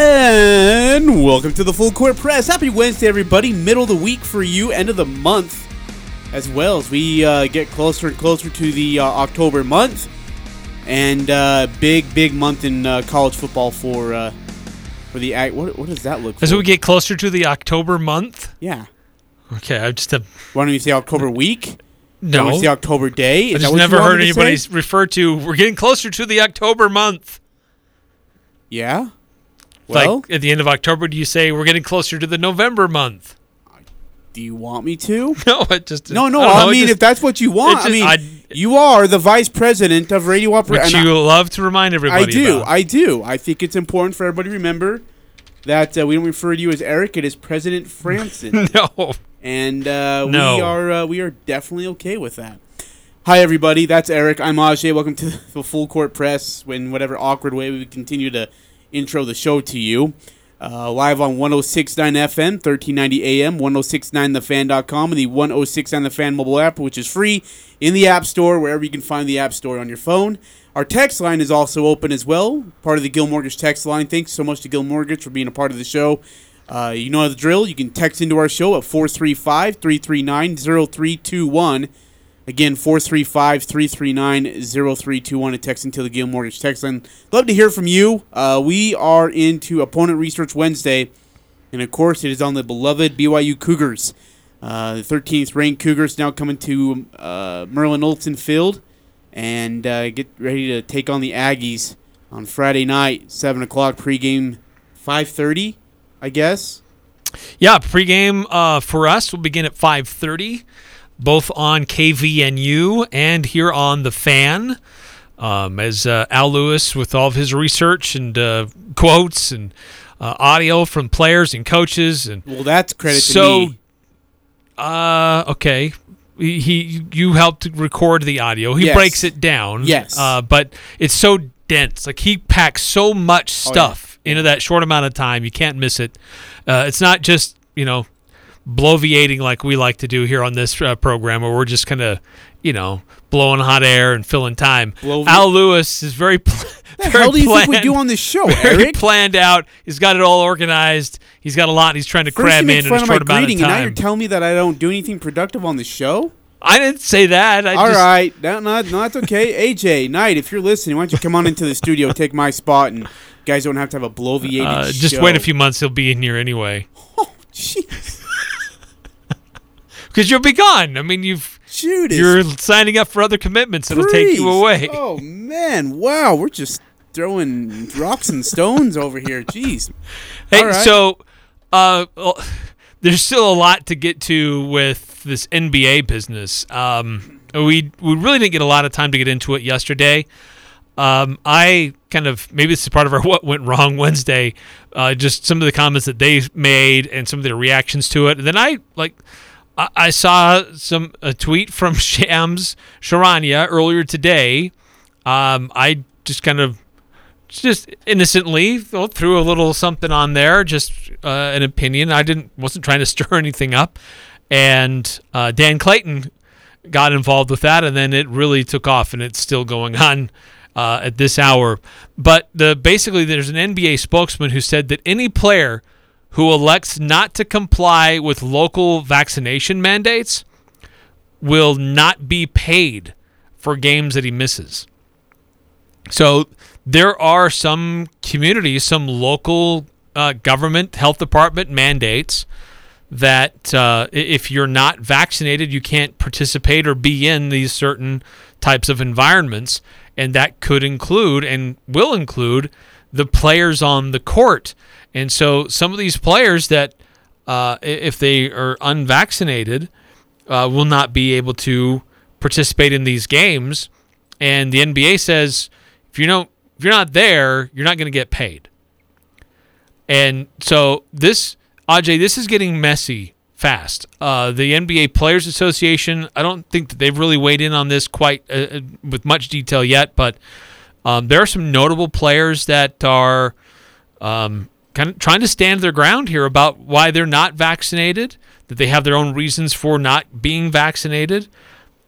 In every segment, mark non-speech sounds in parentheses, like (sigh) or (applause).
And welcome to the Full Court Press. Happy Wednesday, everybody. Middle of the week for you, end of the month as well as we uh, get closer and closer to the uh, October month. And uh, big, big month in uh, college football for uh, for the. What, what does that look like? As for? we get closer to the October month. yeah. Okay, I just have Why don't you say October week? no. Why don't you say October day? Is I just never heard anybody refer to. We're getting closer to the October month. Yeah. Well, like at the end of October, do you say we're getting closer to the November month? do you want me to? (laughs) No, it just No, no. I, I, know, mean, just- if that's what you want, it I mean, I- you are the vice president of radio which operations. you love to remind everybody. I do. about. I do. I think it's important for everybody to remember that uh, we don't refer to you as Eric. It is President Frandsen, (laughs) no. and uh, we are uh, we are definitely okay with that. Hi, everybody. That's Eric. I'm Ajay. Welcome to (laughs) the Full Court Press. In whatever awkward way we continue to intro the show to you. Uh, live on 1069 FM, 1390 AM, 1069thefan.com, and the 1069 The Fan mobile app, which is free in the App Store, wherever you can find the App Store on your phone. Our text line is also open as well, part of the Gil Mortgage text line. Thanks so much to Gil Mortgage for being a part of the show. Uh, you know the drill. You can text into our show at 435 339 0321. Again, 435 339 0321 to text into the Gil Mortgage text line. Love to hear from you. Uh, we are into Opponent Research Wednesday, and of course, it is on the beloved BYU Cougars. Uh, the 13th ranked Cougars now coming to uh, Merlin Olsen Field and uh, get ready to take on the Aggies on Friday night, 7 o'clock pregame, 5.30, I guess. Yeah, pregame uh, for us will begin at 5:30, both on KVNU and here on the Fan. Um, as uh, Al Lewis, with all of his research and uh, quotes and uh, audio from players and coaches, and Well, that's credit So- to me. uh, okay, he, he you helped record the audio. He Yes. breaks it down. Yes. uh, but it's so dense. Like he packs so much Oh, yeah. stuff into that short amount of time. You can't miss it. Uh, it's not just you know bloviating like we like to do here on this uh, program, where we're just kind of you know blowing hot air and filling time. Blovi- Al Lewis is very. Pl- (laughs) the very hell do you think we do on this show, very Eric? planned out. He's got it all organized. He's got a lot. He's trying to First cram in in a short amount of greeting, and now you're telling me that I don't do anything productive on the show? I didn't say that. I All just, right, no, no, no, that's okay. (laughs) AJ Knight, if you're listening, why don't you come on into the studio, take my spot, and guys don't have to have a bloviated Uh, just show. wait a few months. He'll be in here anyway. (laughs) Oh, Jeez, Because you'll be gone. I mean, you've Judas. you're signing up for other commitments. It'll take you away. Oh man, wow, we're just throwing rocks and stones over here. Jeez. (laughs) hey, right. so uh, well, (laughs) there's still a lot to get to with this NBA business. Um, we we really didn't get a lot of time to get into it yesterday. Um, I kind of maybe this is part of our (laughs) what went wrong Wednesday. Uh, just some of the comments that they made and some of their reactions to it. And then I like I, I saw some a tweet from (laughs) Shams Charania earlier today. Um, I just kind of just innocently threw a little something on there, just uh, an opinion. I didn't wasn't trying to (laughs) stir anything up, and uh, Dan Clayton got involved with that, and then it really took off, and it's still going on uh, at this hour. But the basically, there's an NBA spokesman who said that any player who elects not to comply with local vaccination mandates will not be paid for games that he misses. So there are some communities, some local uh, government health department mandates that uh, if you're not vaccinated, you can't participate or be in these certain types of environments, and that could include and will include the players on the court. And so some of these players that, uh, if they are unvaccinated, uh, will not be able to participate in these games. and the NBA says if you don't if you're not there, you're not going to get paid. And so this Ajay, this is getting messy fast. Uh, the NBA Players Association, I don't think that they've really weighed in on this quite uh, uh, with much detail yet, but um, there are some notable players that are um, kind of trying to stand their ground here about why they're not vaccinated, that they have their own reasons for not being vaccinated,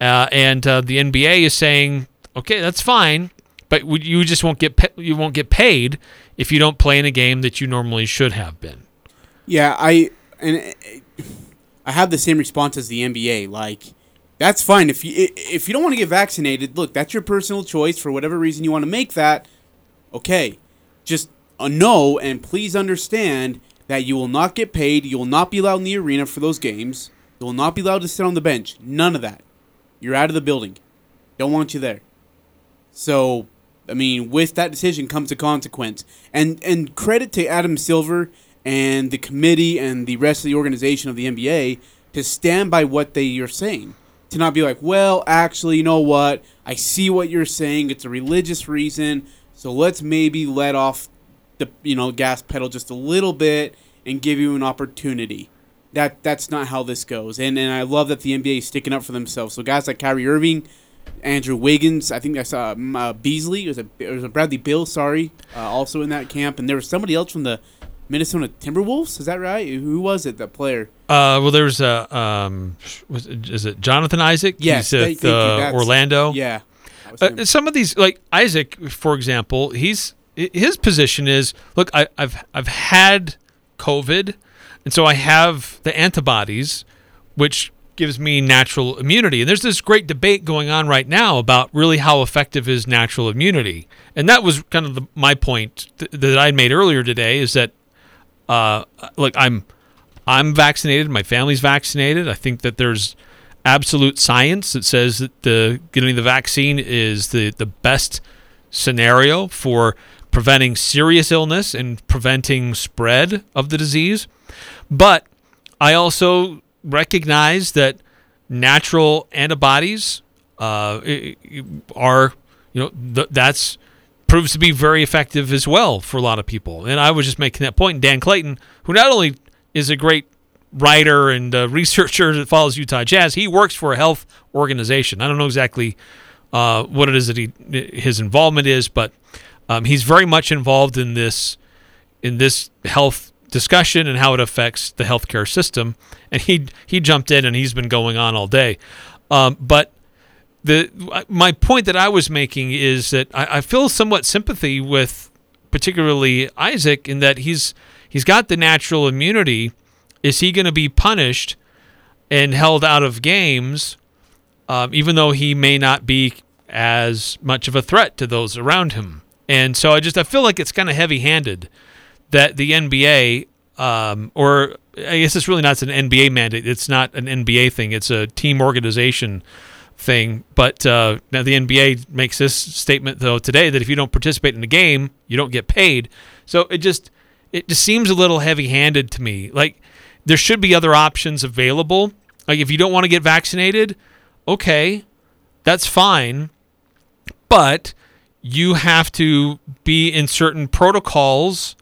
uh, and uh, the NBA is saying, okay, that's fine, but you just won't get pa- you won't get paid if you don't play in a game that you normally should have been. Yeah, I and I have the same response as the NBA. Like, that's fine if you if you don't want to get vaccinated. Look, that's your personal choice for whatever reason you want to make that. Okay, just uh, know and please understand that you will not get paid. You will not be allowed in the arena for those games. You will not be allowed to sit on the bench. None of that. You're out of the building. Don't want you there. So, I mean, with that decision comes a consequence. And and credit to Adam Silver and the committee and the rest of the organization of the NBA to stand by what they are saying. To not be like, well, actually, you know what? I see what you're saying. It's a religious reason, so let's maybe let off the you know gas pedal just a little bit and give you an opportunity. That that's not how this goes. And and I love that the NBA is sticking up for themselves. So guys like Kyrie Irving, Andrew Wiggins, I think I saw um, uh, Beasley. It was a it was a Bradley Beal, sorry, uh, also in that camp, and there was somebody else from the Minnesota Timberwolves. Is that right? Who was it? The player? Uh, well, there's a um, was it, is it Jonathan Isaac? Yes, He's at uh, Orlando. Yeah. was. Uh, some of these, like Isaac, for example, he's his position is look, I, I've I've had COVID, and so I have the antibodies, which gives me natural immunity. And there's this great debate going on right now about really how effective is natural immunity, and that was kind of the, my point th- that I made earlier today is that uh, look, I'm I'm vaccinated. My family's vaccinated. I think that there's absolute science that says that the getting the vaccine is the the best scenario for preventing serious illness and preventing spread of the disease. But I also recognize that natural antibodies uh, are, you know, th- that's proves to be very effective as well for a lot of people. And I was just making that point. Dan Clayton, who not only is a great writer and (laughs) researcher that follows Utah Jazz, he works for a health organization. I don't know exactly uh, what it is that he his involvement is, but um, he's very much involved in this in this health discussion and how it affects the healthcare system. And he he jumped in and he's been going on all day. Um, but the my point that I was making is that I, I feel somewhat sympathy with particularly Isaac in that he's he's got the natural immunity. Is he going to be punished and held out of games, um, even though he may not be as much of a threat to those around him? And so I just I feel like it's kind of heavy-handed that the NBA um, or I guess it's really not an NBA mandate. It's not an NBA thing. It's a team organization thing. But uh, now the NBA makes this statement though today that if you don't participate in the game, you don't get paid. So it just it just seems a little heavy-handed to me. Like there should be other options available. Like if you don't want to get vaccinated, okay, that's fine. But you have to be in certain protocols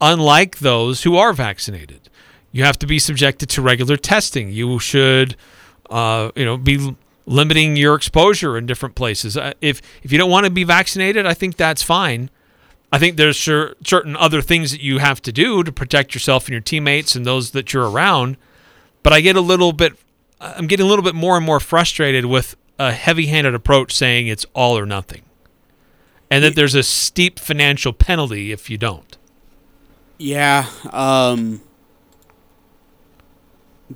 unlike those who are vaccinated. You have to be subjected to regular testing. You should, uh, you know, be limiting your exposure in different places. Uh, if if you don't want to be vaccinated, I think that's fine. I think there's cer- certain other things that you have to do to protect yourself and your teammates and those that you're around. But I get a little bit, I'm getting a little bit more and more frustrated with a heavy-handed approach saying it's all or nothing, and that there's a steep financial penalty if you don't. Yeah. Um.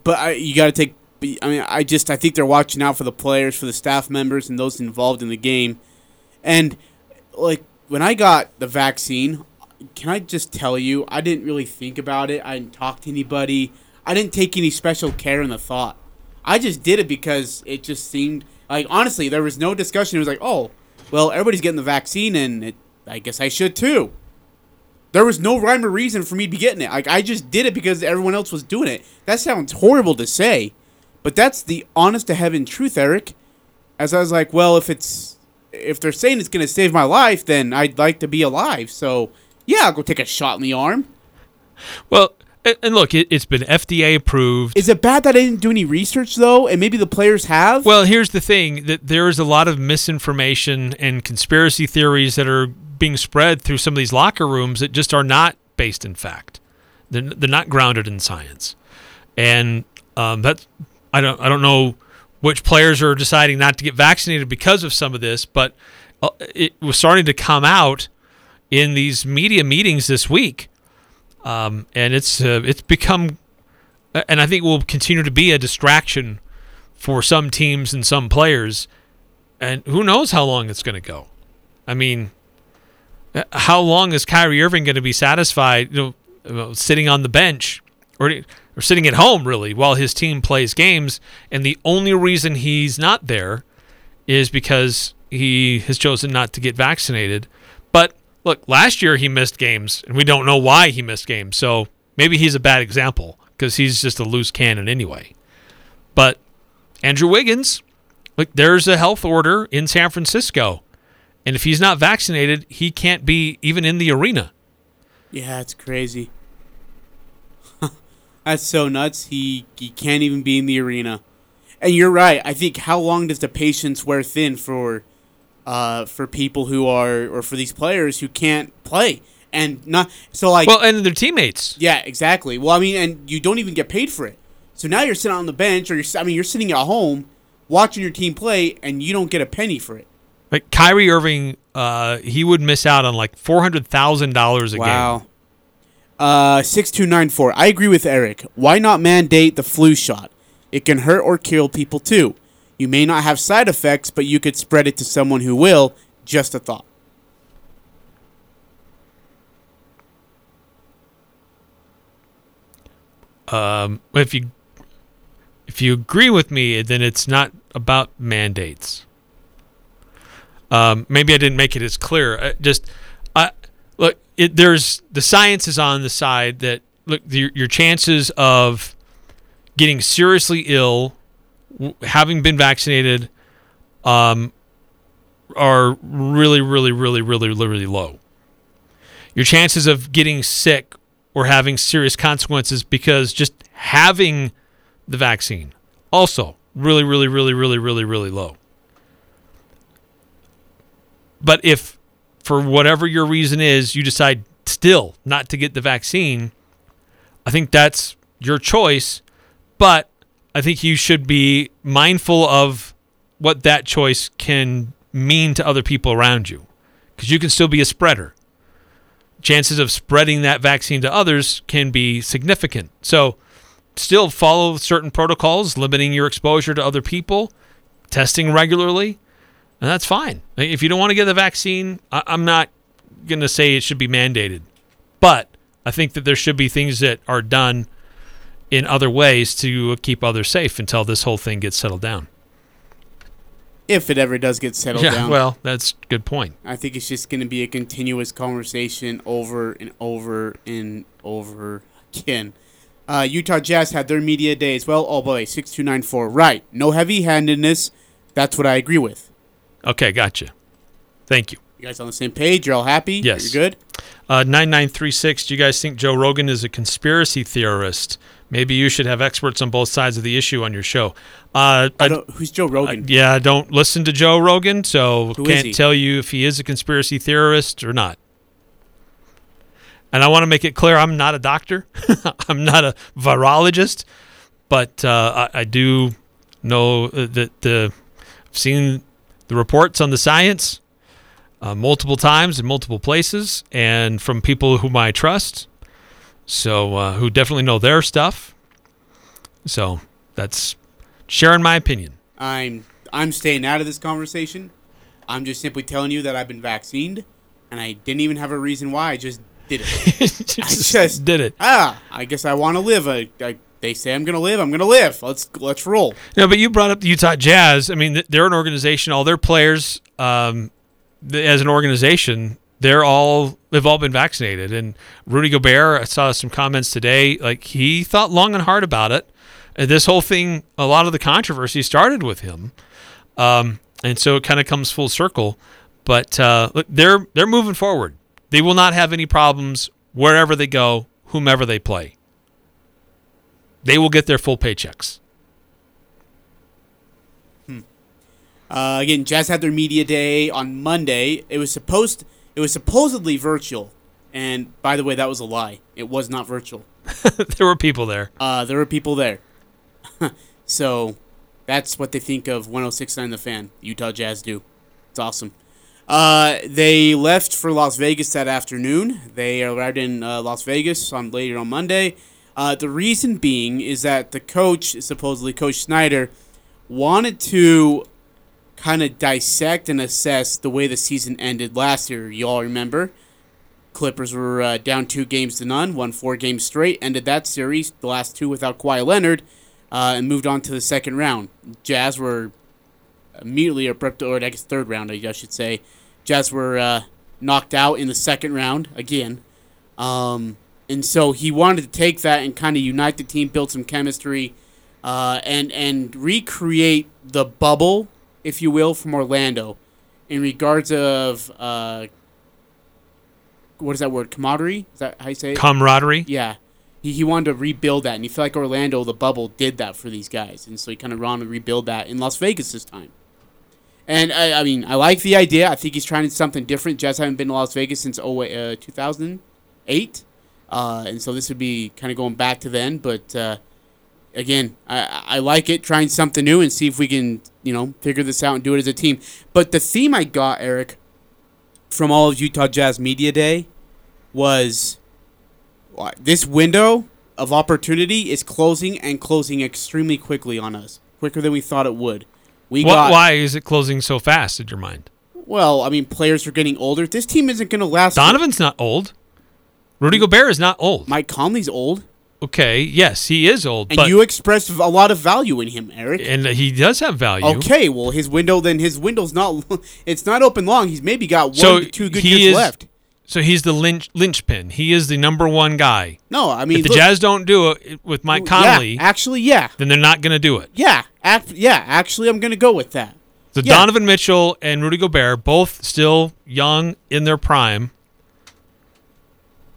But I, you got to take. I mean, I just I think they're watching out for the players, for the staff members, and those involved in the game. And like when I got the vaccine, can I just tell you, I didn't really think about it. I didn't talk to anybody. I didn't take any special care in the thought. I just did it because it just seemed like honestly there was no discussion. It was like, oh, well, everybody's getting the vaccine, and it, I guess I should too. There was no rhyme or reason for me to be getting it. Like I just did it because everyone else was doing it. That sounds horrible to say, but that's the honest to heaven truth, Eric. As I was like, well, if it's if they're saying it's going to save my life, then I'd like to be alive. So yeah, I'll go take a shot in the arm. Well, and, look, it, it's been FDA approved. Is it bad that I didn't do any research though, and maybe the players have? Well, here's the thing that there is a lot of misinformation and conspiracy theories that are being spread through some of these locker rooms that just are not based in fact. They're, they're not grounded in science, and um, that I don't I don't know which players are deciding not to get vaccinated because of some of this, but uh, it was starting to come out in these media meetings this week, um, and it's uh, it's become, and I think will continue to be a distraction for some teams and some players, and who knows how long it's going to go. I mean, uh, how long is Kyrie Irving going to be satisfied, you know, uh, sitting on the bench? Or or sitting at home really while his team plays games, and the only reason he's not there is because he has chosen not to get vaccinated. But look, last year he missed games, and we don't know why he missed games. So maybe he's a bad example because he's just a loose cannon anyway. But Andrew Wiggins, look, there's a health order in San Francisco. And if he's not vaccinated, he can't be even in the arena. Yeah, it's crazy. That's so nuts. He he can't even be in the arena. And you're right. I think how long does the patience wear thin for uh for people who are or for these players who can't play and not so like Well, and their teammates. yeah, exactly. Well, I mean, and you don't even get paid for it. So now you're sitting on the bench or you're I mean, you're sitting at home watching your team play and you don't get a penny for it. Like Kyrie Irving, uh, he would miss out on like four hundred thousand dollars a game. Uh, 6294. I agree with Eric. Why not mandate the flu shot? It can hurt or kill people too. You may not have side effects, but you could spread it to someone who will. Just a thought. Um, if you if you agree with me, then it's not about mandates. Um, maybe I didn't make it as clear. Uh, just I. It, there's the science is on the side that look your, your chances of getting seriously ill, having been vaccinated, um, are really, really, really, really, really low. Your chances of getting sick or having serious consequences because just having the vaccine also really, really, really, really, really, really low. But if for whatever your reason is, you decide still not to get the vaccine, I think that's your choice. But I think you should be mindful of what that choice can mean to other people around you because you can still be a spreader. Chances of spreading that vaccine to others can be significant. So, still follow certain protocols, limiting your exposure to other people, testing regularly, and that's fine. If you don't want to get the vaccine, I- I'm not going to say it should be mandated, but I think that there should be things that are done in other ways to keep others safe until this whole thing gets settled down. If it ever does get settled yeah, down. well, that's a good point. I think it's just going to be a continuous conversation over and over and over again. Uh, Utah Jazz had their media day as Well, oh boy, 6294. Right. No heavy handedness. That's what I agree with. Okay, gotcha. Thank you. You guys on the same page? You're all happy? Yes. You're good? Uh, 9936, do you guys think Joe Rogan is a conspiracy theorist? Maybe you should have experts on both sides of the issue on your show. Uh, I don't, who's Joe Rogan? yeah, I don't listen to Joe Rogan, so Who can't tell you if he is a conspiracy theorist or not. And I want to make it clear I'm not a doctor, (laughs) I'm not a virologist, but uh, I, I do know that the I've seen the reports on the science uh, multiple times in multiple places and from people whom I trust. So, uh, who definitely know their stuff. So, that's sharing my opinion. I'm I'm staying out of this conversation. I'm just simply telling you that I've been vaccinated, and I didn't even have a reason why. I just did it. (laughs) I just did it. Ah, I guess I want to live. I, I, they say I'm gonna live. I'm gonna live. Let's let's roll. No, but you brought up the Utah Jazz. I mean, they're an organization. All their players, um, as an organization, they're all they've all been vaccinated. And Rudy Gobert, I saw some comments today. Like he thought long and hard about it. This whole thing, a lot of the controversy started with him. Um, and so it kind of comes full circle. But uh, look, they're they're moving forward. They will not have any problems wherever they go, whomever they play. They will get their full paychecks. Uh, again, Jazz had their media day on Monday. It was supposed it was supposedly virtual, and by the way, that was a lie. It was not virtual. (laughs) there were people there. Uh, there were people there. (laughs) so that's what they think of 1069 The Fan. Utah Jazz do. It's awesome. Uh, they left for Las Vegas that afternoon. They arrived in uh, Las Vegas on later on Monday. Uh, the reason being is that the coach, supposedly Coach Snyder, wanted to kind of dissect and assess the way the season ended last year. You all remember? Clippers were uh, down two games to none, won four games straight, ended that series, the last two without Kawhi Leonard, uh, and moved on to the second round. Jazz were immediately, or, prepped, or I guess third round, I guess I should say. Jazz were uh, knocked out in the second round again. Um, and so he wanted to take that and kind of unite the team, build some chemistry, uh, and and recreate the bubble, if you will, from Orlando, in regards of uh, what is that word? Camaraderie? Is that how you say it? Camaraderie. Yeah. He, he wanted to rebuild that, and he felt like Orlando, the bubble, did that for these guys. And so he kind of wanted to rebuild that in Las Vegas this time. And I, I mean, I like the idea. I think he's trying something different. Jazz haven't been to Las Vegas since oh, uh, 2008. Uh, and so this would be kind of going back to then. But uh, again, I, I like it, trying something new and see if we can, you know, figure this out and do it as a team. But the theme I got, Eric, from all of Utah Jazz Media Day was this window of opportunity is closing and closing extremely quickly on us, quicker than we thought it would. We What, got why is it closing so fast in your mind? well. I mean, players are getting older. This team isn't going to last. Donovan's not old. Rudy Gobert is not old. Mike Conley's old, Okay, yes, he is old, and but you expressed a lot of value in him, Eric. and he does have value. Okay, well, his window then his window's not (laughs) it's not open long. He's maybe got one So to two good years is- left. So he's the lynch, linchpin. He is the number one guy. No, I mean If the look, Jazz don't do it with Mike yeah, Conley, actually, yeah, then they're not going to do it. yeah, act, yeah. Actually, I'm gonna go with that. So Yeah. Donovan Mitchell and Rudy Gobert, both still young in their prime.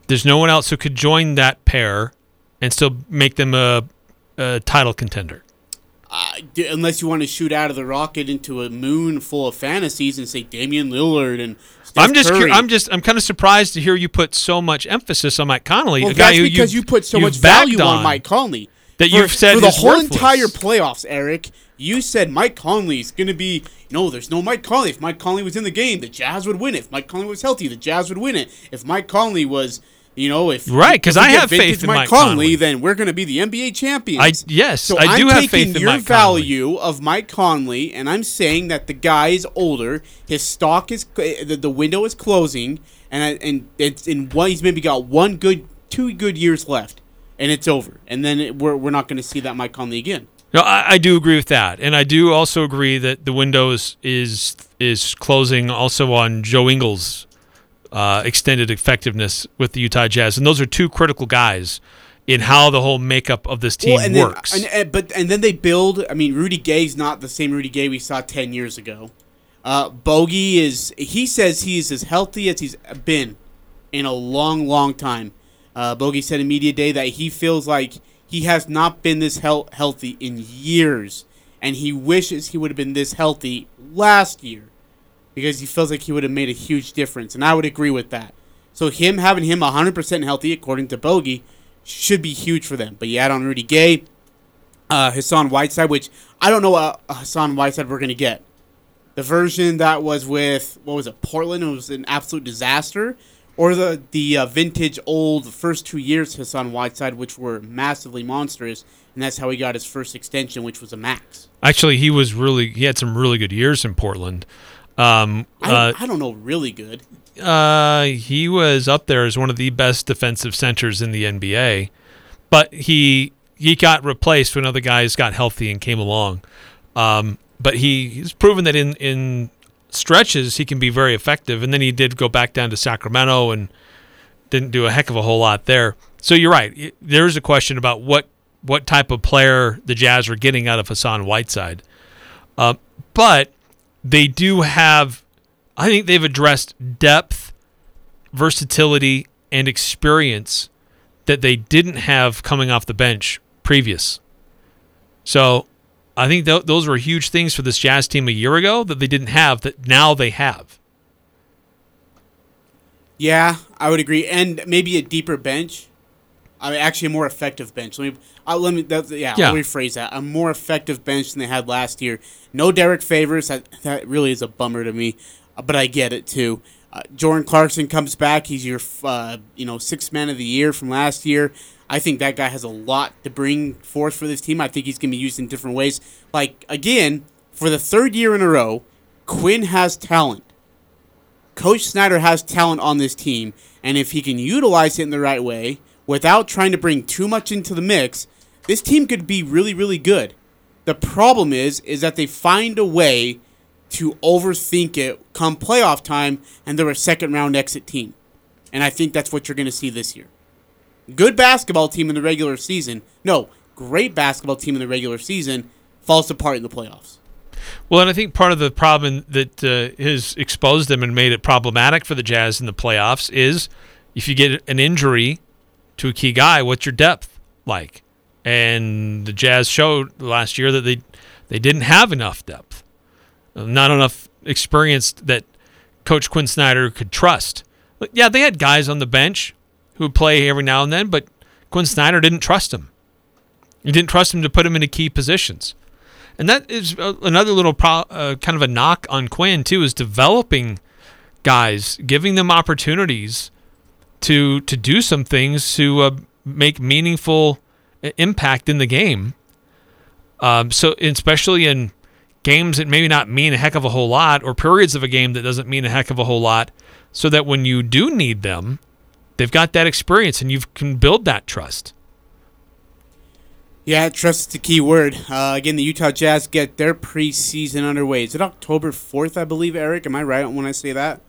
There's no one else who could join that pair and still make them a, a title contender. Uh, unless you want to shoot out of the rocket into a moon full of fantasies and say Damian Lillard and Steph I'm just, cur- I'm just, I'm kind of surprised to hear you put so much emphasis on Mike Conley, well, a guy that's who because you put so much value bagged on Mike Conley. that For- you've said for the is whole worthless. entire playoffs, Eric. You said Mike Conley's gonna be no. There's no Mike Conley. If Mike Conley was in the game, the Jazz would win it. If Mike Conley was healthy, the Jazz would win it. If Mike Conley was, you know, if right, because I have faith in Mike, Mike Conley, Conley. then we're gonna be the NBA champions. I yes, So I do am have taking faith in your Mike Conley. value of Mike Conley, and I'm saying that the guy is older. His stock is uh, the, the window is closing, and I, and it's in one. He's maybe got one good, two good years left, and it's over. And then it, we're we're not going to see that Mike Conley again. No, I, I do agree with that, and I do also agree that the window is is, is closing also on Joe Ingles' uh, extended effectiveness with the Utah Jazz, and those are two critical guys in how the whole makeup of this team Well, and works. Then, and, and- but and then they build. I mean, Rudy Gay's not the same Rudy Gay we saw ten years ago. Uh, Bogey is. He says he's as healthy as he's been in a long, long time. Uh, Bogey said in media day that he feels like he has not been this hel- healthy in years, and he wishes he would have been this healthy last year because he feels like he would have made a huge difference. And I would agree with that. So him having him 100% healthy, according to Bogey, should be huge for them. But you add on Rudy Gay, uh, Hassan Whiteside, which I don't know what Hassan Whiteside we're going to get. The version that was with, what was it, Portland, it was an absolute disaster. Or the, the uh, vintage old first two years Hassan Whiteside, which were massively monstrous. And that's how he got his first extension, which was a max. Actually, he was really he had some really good years in Portland. Um, I, uh, I don't know, really good. Uh, he was up there as one of the best defensive centers in the NBA, but he he got replaced when other guys got healthy and came along. Um, but he, he's proven that in in stretches he can be very effective. And then he did go back down to Sacramento and didn't do a heck of a whole lot there. So you're right. There's a question about what what type of player the Jazz are getting out of Hassan Whiteside. Uh, but they do have. I think they've addressed depth, versatility, and experience that they didn't have coming off the bench previous. So, I think th- those were huge things for this Jazz team a year ago that they didn't have that now they have. Yeah, I would agree, and maybe a deeper bench. I mean, actually, a more effective bench. Let me, uh, let me. That, yeah, Yeah. I'll rephrase that. A more effective bench than they had last year. No Derrick Favors. That that really is a bummer to me, uh, but I get it too. Uh, Jordan Clarkson comes back. He's your, uh, you know, sixth man of the year from last year. I think that guy has a lot to bring forth for this team. I think he's going to be used in different ways. Like again, for the third year in a row, Quinn has talent. Coach Snyder has talent on this team, and if he can utilize it in the right way without trying to bring too much into the mix, this team could be really, really good. The problem is, is that they find a way to overthink it come playoff time, and they're a second round exit team. And I think that's what you're going to see this year. Good basketball team in the regular season. No, great basketball team in the regular season falls apart in the playoffs. Well, and I think part of the problem that uh, has exposed them and made it problematic for the Jazz in the playoffs is if you get an injury to a key guy, what's your depth like? And the Jazz showed last year that they they didn't have enough depth, not enough experience that Coach Quinn Snyder could trust. But yeah, they had guys on the bench who would play every now and then, but Quinn Snyder didn't trust him. He didn't trust him to put him into key positions. And that is uh, another little pro- uh, kind of a knock on Quinn too is developing guys, giving them opportunities to to do some things to uh, make meaningful impact in the game. Um, so especially in games that maybe not mean a heck of a whole lot, or periods of a game that doesn't mean a heck of a whole lot, so that when you do need them, they've got that experience and you can build that trust. Yeah, trust is the key word. Uh, again, the Utah Jazz get their preseason underway. Is it October 4th, I believe, Eric? Am I right when I say that?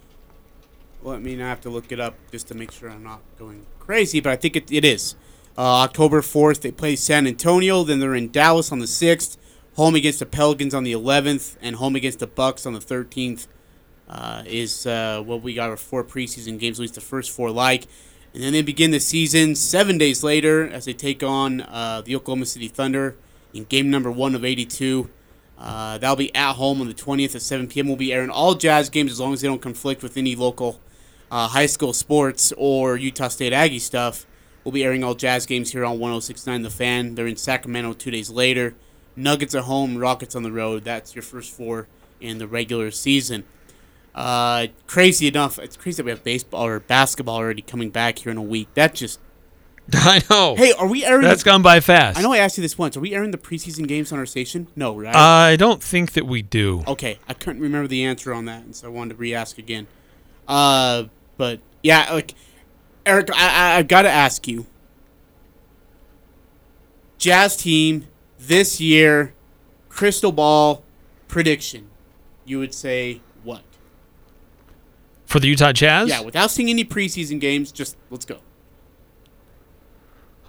Well, I mean, I have to look it up just to make sure I'm not going crazy, but I think it, it is. Uh, October 4th, they play San Antonio. Then they're in Dallas on the 6th, home against the Pelicans on the 11th, and home against the Bucks on the 13th. Uh, is uh, what we got our four preseason games, at least the first four like. And then they begin the season seven days later as they take on uh, the Oklahoma City Thunder in game number one of 82. Uh, that'll be at home on the 20th at 7 p.m. We'll be airing all Jazz games as long as they don't conflict with any local uh, high school sports or Utah State Aggie stuff. We'll be airing all Jazz games here on 106.9 The Fan. They're in Sacramento two days later. Nuggets at home, Rockets on the road. That's your first four in the regular season. Uh, crazy enough, it's crazy that we have baseball or basketball already coming back here in a week. That just (laughs) I know. hey, are we airing? that's the, gone by fast. I know I asked you this once. Are we airing the preseason games on our station? No, right? I don't think that we do. okay, I couldn't remember the answer on that, and so I wanted to re-ask again. Uh, but yeah, like Eric, I, I I've got to ask you. Jazz team this year, crystal ball prediction. You would say what? For the Utah Jazz? Yeah, without seeing any preseason games, just let's go.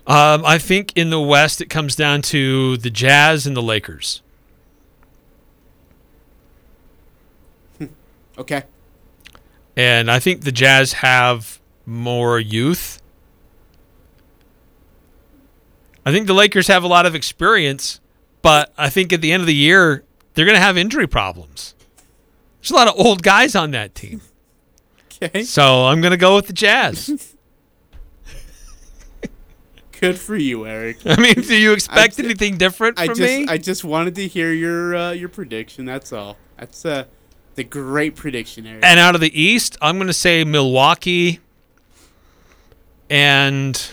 Um, I think in the West it comes down to the Jazz and the Lakers. (laughs) Okay. And I think the Jazz have more youth. I think the Lakers have a lot of experience, but I think at the end of the year, they're going to have injury problems. There's a lot of old guys on that team. Okay. So I'm going to go with the Jazz. (laughs) Good for you, Eric. I mean, do you expect ju- anything different I from just me? I just wanted to hear your uh, your prediction. That's all. That's uh the great prediction, Eric. And out of the East, I'm going to say Milwaukee. And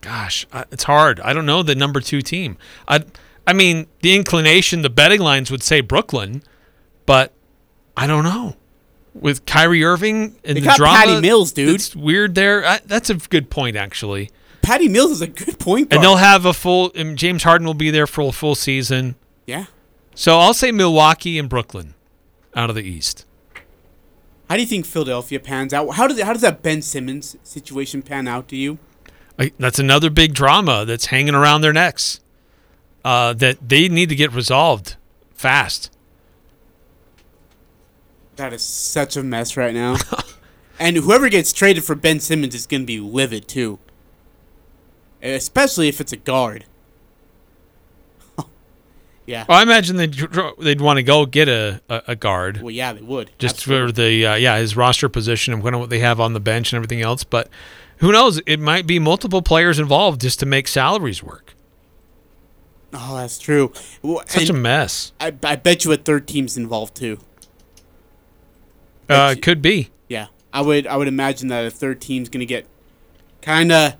gosh, it's hard. I don't know the number two team. I, I mean, the inclination, the betting lines would say Brooklyn, but I don't know. With Kyrie Irving and They the got drama, Patty Mills, dude. It's weird there. I, that's a good point, actually. Patty Mills is a good point guard. And they'll have a full. And James Harden will be there for a full season. yeah. So I'll say Milwaukee and Brooklyn out of the East. How do you think Philadelphia pans out? How does how does that Ben Simmons situation pan out to you? I, that's another big drama that's hanging around their necks uh, that they need to get resolved fast. That is such a mess right now. (laughs) and whoever gets traded for Ben Simmons is going to be livid too. Especially if it's a guard. Yeah. Well, I imagine they'd they'd want to go get a, a, a guard Well, yeah, they would. just Absolutely. for the uh, yeah his roster position and kind of what they have on the bench and everything else. But who knows? It might be multiple players involved just to make salaries work. Oh, that's true. Well, Such a mess. I, I bet you a third team's involved too. Uh, you- could be. Yeah, I would. I would imagine that a third team's going to get kind of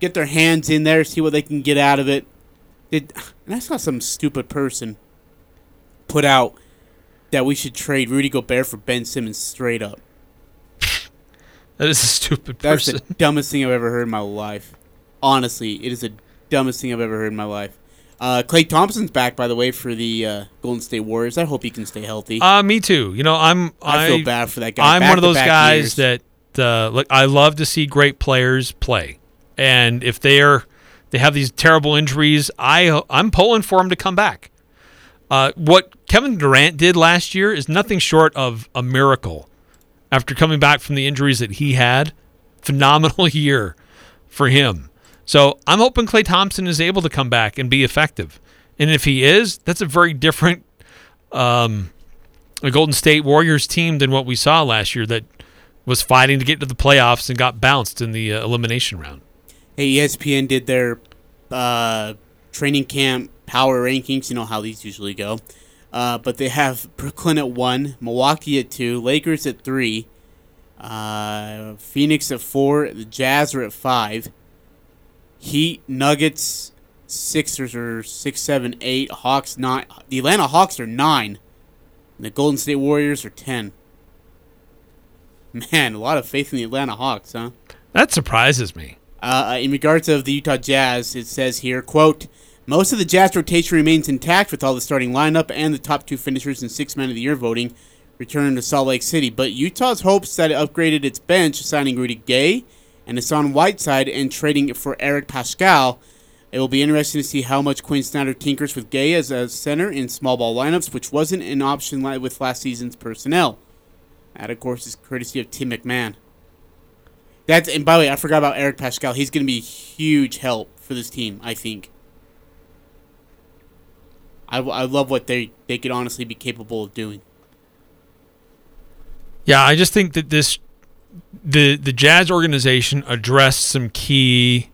get their hands in there, see what they can get out of it. Did and I saw some stupid person put out that we should trade Rudy Gobert for Ben Simmons straight up. That is a stupid That's person. the (laughs) dumbest thing I've ever heard in my life. Honestly, it is the dumbest thing I've ever heard in my life. Uh, Klay Thompson's back, by the way, for the uh, Golden State Warriors. I hope he can stay healthy. Uh, me too. You know, I'm. I feel bad for that guy. I'm one of those guys years. that uh, look. I love to see great players play, and if they're they have these terrible injuries, I I'm pulling for them to come back. Uh, what Kevin Durant did last year is nothing short of a miracle. After coming back from the injuries that he had, phenomenal (laughs) year for him. So I'm hoping Klay Thompson is able to come back and be effective. And if he is, that's a very different um, a Golden State Warriors team than what we saw last year that was fighting to get to the playoffs and got bounced in the uh, elimination round. Hey, ESPN did their uh, training camp power rankings. You know how these usually go. Uh, but they have Brooklyn at one, Milwaukee at two, Lakers at three, uh, Phoenix at four, the Jazz are at five, Heat, Nuggets, Sixers are six, seven, eight, Hawks nine. The Atlanta Hawks are nine, the Golden State Warriors are ten. Man, a lot of faith in the Atlanta Hawks, huh? That surprises me. Uh, in regards of the Utah Jazz, it says here, quote, most of the Jazz rotation remains intact with all the starting lineup and the top two finishers in six men of the year voting returning to Salt Lake City. But Utah's hopes that it upgraded its bench, signing Rudy Gay and Hassan Whiteside and trading for Eric Paschall. It will be interesting to see how much Quinn Snyder tinkers with Gay as a center in small ball lineups, which wasn't an option with last season's personnel. That, of course, is courtesy of Tim McMahon. That's and by the way, I forgot about Eric Paschall. He's going to be a huge help for this team. I think. I, I love what they they could honestly be capable of doing. Yeah, I just think that this the the Jazz organization addressed some key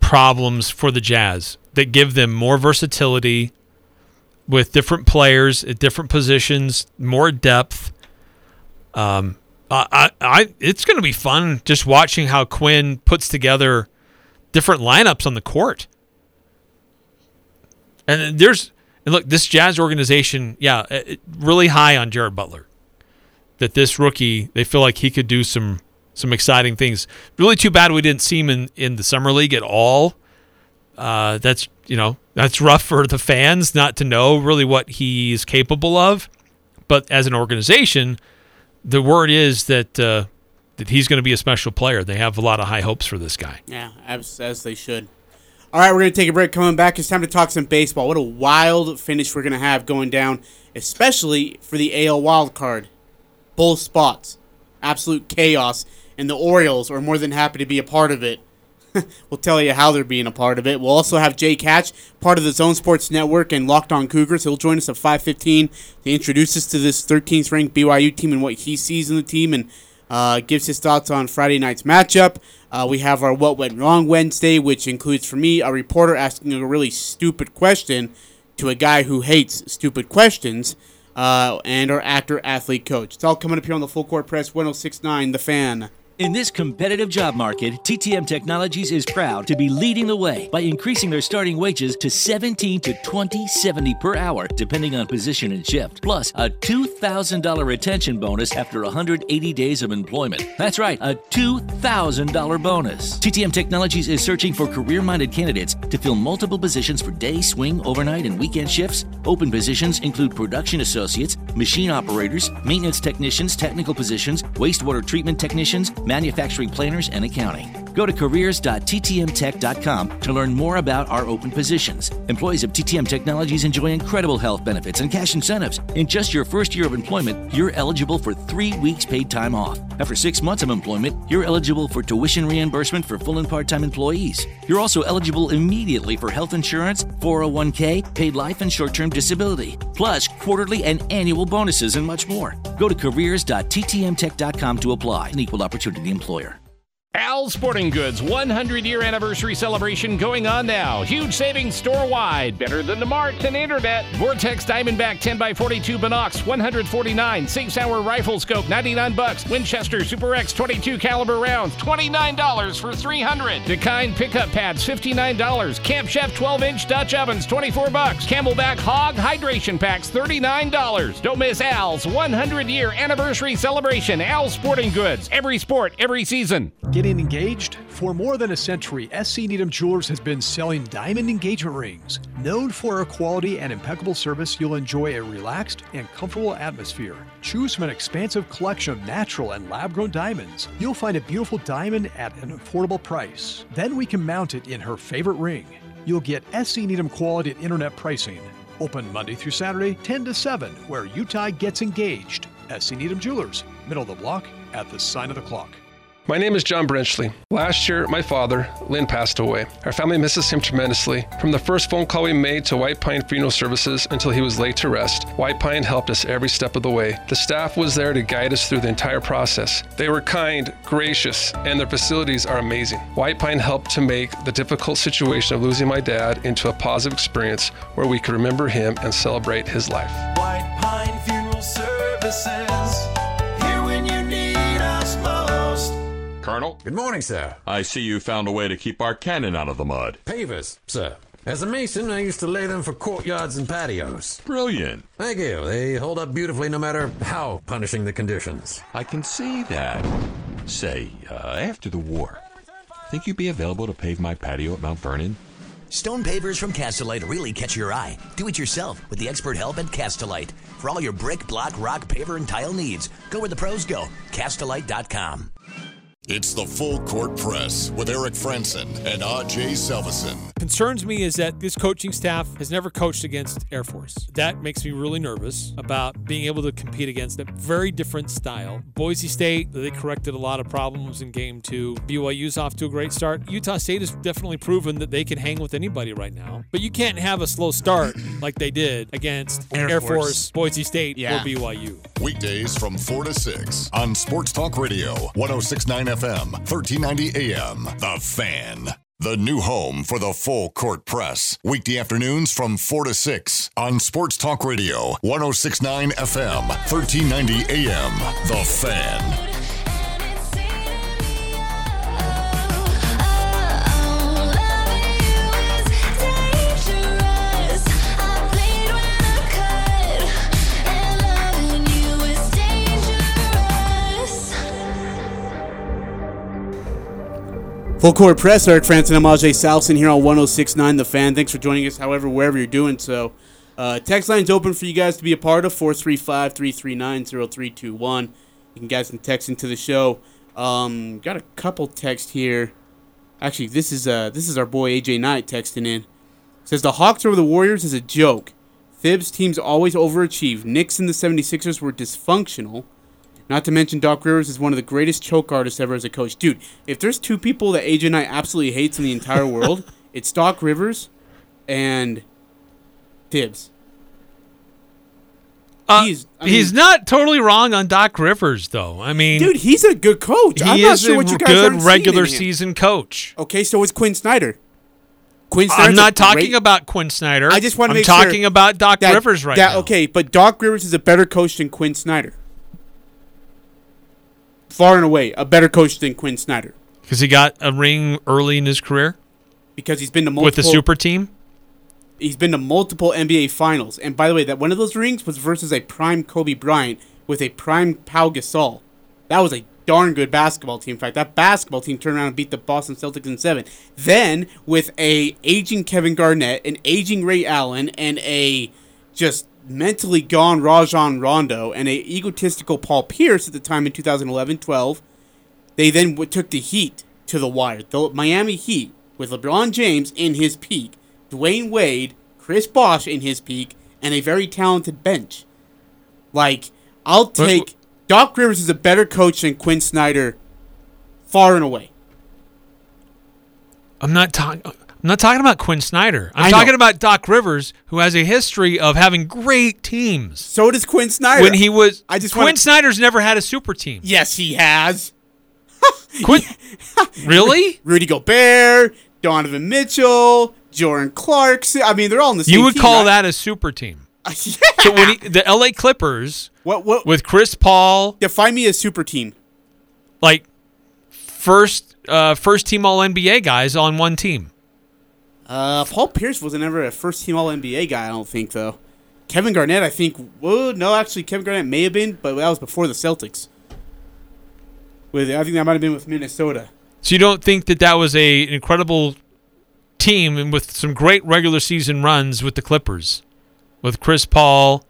problems for the Jazz that give them more versatility with different players at different positions, more depth. Um, I, I, I it's going to be fun just watching how Quinn puts together different lineups on the court. And there's and look, this Jazz organization, yeah, it- really high on Jared Butler that this rookie they feel like he could do some some exciting things. Really too bad we didn't see him in, in the summer league at all. Uh, that's you know that's rough for the fans not to know really what he's capable of. But as an organization, the word is that uh, that he's going to be a special player. They have a lot of high hopes for this guy. Yeah, as, as they should. All right, we're going to take a break. Coming back, it's time to talk some baseball. What a wild finish we're going to have going down, especially for the AL wild card. Both spots. Absolute chaos. And the Orioles are more than happy to be a part of it. (laughs) we'll tell you how they're being a part of it. We'll also have Jake Hatch, part of the Zone Sports Network and Locked On Cougars. He'll join us at 5:15 to introduce us to this 13th ranked BYU team and what he sees in the team and uh, gives his thoughts on Friday night's matchup. Uh, we have our What Went Wrong Wednesday, which includes for me a reporter asking a really stupid question to a guy who hates stupid questions, uh, and our actor athlete coach. It's all coming up here on the Full Court Press 1069 The Fan. In this competitive job market, TTM Technologies is proud to be leading the way by increasing their starting wages to 17 to 2070 per hour, depending on position and shift, plus a $2,000 retention bonus after 180 days of employment. That's right, a $2,000 bonus. TTM Technologies is searching for career-minded candidates to fill multiple positions for day, swing, overnight, and weekend shifts. Open positions include production associates, machine operators, maintenance technicians, technical positions, wastewater treatment technicians, manufacturing planners, and accounting. Go to careers.ttmtech.com to learn more about our open positions. Employees of TTM Technologies enjoy incredible health benefits and cash incentives. In just your first year of employment, you're eligible for three weeks paid time off. After six months of employment, you're eligible for tuition reimbursement for full and part time employees. You're also eligible immediately for health insurance, 401k, paid life, and short term disability, plus quarterly and annual bonuses and much more. Go to careers.ttmtech.com to apply. An equal opportunity employer. Al Sporting Goods 100 year anniversary celebration going on now. Huge savings store wide. Better than the marts and internet. Vortex Diamondback 10x42 Binocs 149. Sig Sauer Rifle Scope 99 bucks. Winchester Super X 22 caliber rounds $29 for 300. Dakine pickup pads $59. Camp Chef 12 inch Dutch ovens 24 bucks. CamelBak Hog hydration packs $39. Don't miss Al's 100 year anniversary celebration. Al Sporting Goods. Every sport, every season. Getting engaged? For more than a century, SE Needham Jewelers has been selling diamond engagement rings. Known for our quality and impeccable service, you'll enjoy a relaxed and comfortable atmosphere. Choose from an expansive collection of natural and lab grown diamonds. You'll find a beautiful diamond at an affordable price. Then we can mount it in her favorite ring. You'll get SE Needham quality at internet pricing. Open Monday through Saturday, 10 to 7, where Utah gets engaged. SE Needham Jewelers, middle of the block at the sign of the clock. My name is John Brenchley. Last year, my father, Lynn, passed away. Our family misses him tremendously. From the first phone call we made to White Pine Funeral Services until he was laid to rest, White Pine helped us every step of the way. The staff was there to guide us through the entire process. They were kind, gracious, and their facilities are amazing. White Pine helped to make the difficult situation of losing my dad into a positive experience where we could remember him and celebrate his life. White Pine Funeral Services. Colonel? Good morning, sir. I see you found a way to keep our cannon out of the mud. Pavers, sir. As a mason, I used to lay them for courtyards and patios. Brilliant. Thank you. They hold up beautifully no matter how punishing the conditions. I can see that. Say, uh, after the war, think you'd be available to pave my patio at Mount Vernon? Stone pavers from Castlelite really catch your eye. Do it yourself with the expert help at Castlelite. For all your brick, block, rock, paver, and tile needs, go where the pros go. Castlelite.com. It's the Full Court Press with Eric Frandsen and Ajay Salvesen. Concerns me is that this coaching staff has never coached against Air Force. That makes me really nervous about being able to compete against a very different style. Boise State, they corrected a lot of problems in game two. BYU's off to a great start. Utah State has definitely proven that they can hang with anybody right now. But you can't have a slow start (clears throat) like they did against Air Air, Force. Force. Boise State, Yeah. or BYU. Weekdays from 4 to 6 on Sports Talk Radio, 1069 FM, 1390 AM. The Fan. The new home for the Full Court Press. Weekday afternoons from 4 to 6 on Sports Talk Radio, 1069 FM, 1390 AM. The Fan. Full court press, Eric Frandsen and Ajay Salvesen here on 1069 The Fan. Thanks for joining us, however, wherever you're doing so. Uh, text line's open for you guys to be a part of 435 339 0321. You can guys can text into the show. Um, got a couple text here. Actually, this is uh this is our boy AJ Knight texting in. Says the Hawks over the Warriors is a joke. Thibs teams always overachieve. Knicks and the 76ers were dysfunctional. Not to mention Doc Rivers is one of the greatest choke artists ever as a coach. Dude, if there's two people that AJ Knight absolutely hates in the entire (laughs) world, it's Doc Rivers and Thibs. Uh, He's- I he's mean- not totally wrong on Doc Rivers, though. I mean, Dude, he's a good coach. he I'm not is sure a what you guys good aren't seeing regular season coach. Okay, so is Quin Snyder. Quin Snyder's I'm not talking great- about Quin Snyder. I just want to I'm make talking sure about Doc that- Rivers right that- now. Okay, but Doc Rivers is a better coach than Quin Snyder. Far and away, a better coach than Quin Snyder Because he got a ring early in his career because he's been to multiple with the super team. he's been to multiple NBA finals. And by the way, that one of those rings was versus a prime Kobe Bryant with a prime Pau Gasol. That was a darn good basketball team. In fact, that basketball team turned around and beat the Boston Celtics in seven. Then with a aging Kevin Garnett, an aging Ray Allen, and a just mentally gone Rajon Rondo, and a egotistical Paul Pierce at the time in 2011-12, they then took the Heat to the wire. The Miami Heat with LeBron James in his peak, Dwyane Wade, Chris Bosh in his peak, and a very talented bench. Like, I'll take Doc Rivers is a better coach than Quin Snyder, far and away. I'm not talking. I'm not talking about Quin Snyder. I'm I know. talking about Doc Rivers, who has a history of having great teams. So does Quin Snyder. When he was, I just Quin wanna- Snyder's never had a super team. Yes, he has. (laughs) Quin, (laughs) really? Rudy Gobert, Donovan Mitchell, Jordan Clarkson. I mean, they're all in the same team. You would team, call right? that a super team. (laughs) yeah. So when he, the LA Clippers What what with Chris Paul, define me a super team? like first uh, first team All NBA guys on one team. Uh, Paul Pierce wasn't ever a first team All NBA guy. I don't think though. Kevin Garnett, I think. Well, no, actually, Kevin Garnett may have been, but that was before the Celtics. With I think that might have been with Minnesota. So you don't think that that was a an incredible team and with some great regular season runs with the Clippers, with Chris Paul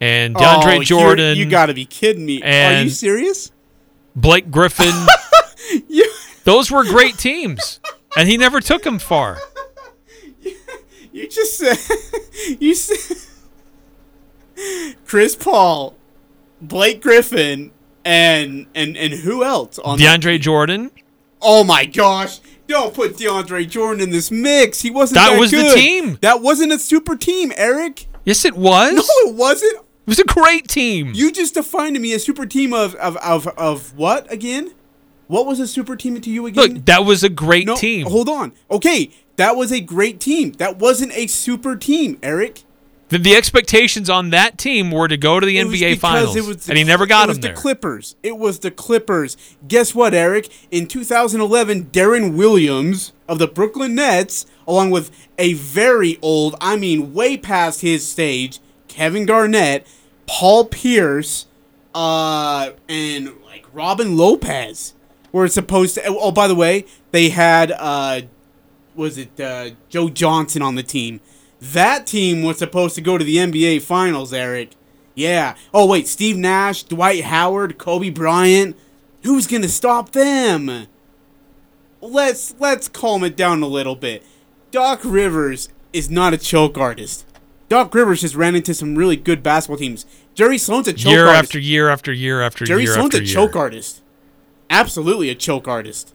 and DeAndre Oh, Jordan, You got to be kidding me. Are you serious? Blake Griffin. (laughs) Those were great teams, and he never took them far. You just said (laughs) you said Chris Paul, Blake Griffin, and and and who else on that? DeAndre Jordan. Oh my gosh! Don't put DeAndre Jordan in this mix. He wasn't. That That, was the team. That wasn't a super team, Eric. Yes, it was. No, it wasn't. It was a great team. You just defined to me a super team of of of, of what again? What was a super team to you again? Look, that was a great no, team. Hold on. Okay, that was a great team. That wasn't a super team, Eric. The, the expectations on that team were to go to the It NBA Finals, the and he never got it was them the there. Clippers. It was the Clippers. Guess what, Eric? In 2011, Deron Williams of the Brooklyn Nets, along with a very old, I mean, way past his stage, Kevin Garnett, Paul Pierce, uh, and like Robin Lopez were supposed to. Oh, by the way, they had uh, was it uh, Joe Johnson on the team? That team was supposed to go to the NBA Finals, Eric. Yeah. Oh wait, Steve Nash, Dwight Howard, Kobe Bryant. Who's gonna stop them? Let's let's calm it down a little bit. Doc Rivers is not a choke artist. Doc Rivers has ran into some really good basketball teams. Jerry Sloan's a choke artist. year artist. after year after year after Jerry year Jerry Sloan's a year. choke artist. Absolutely a choke artist.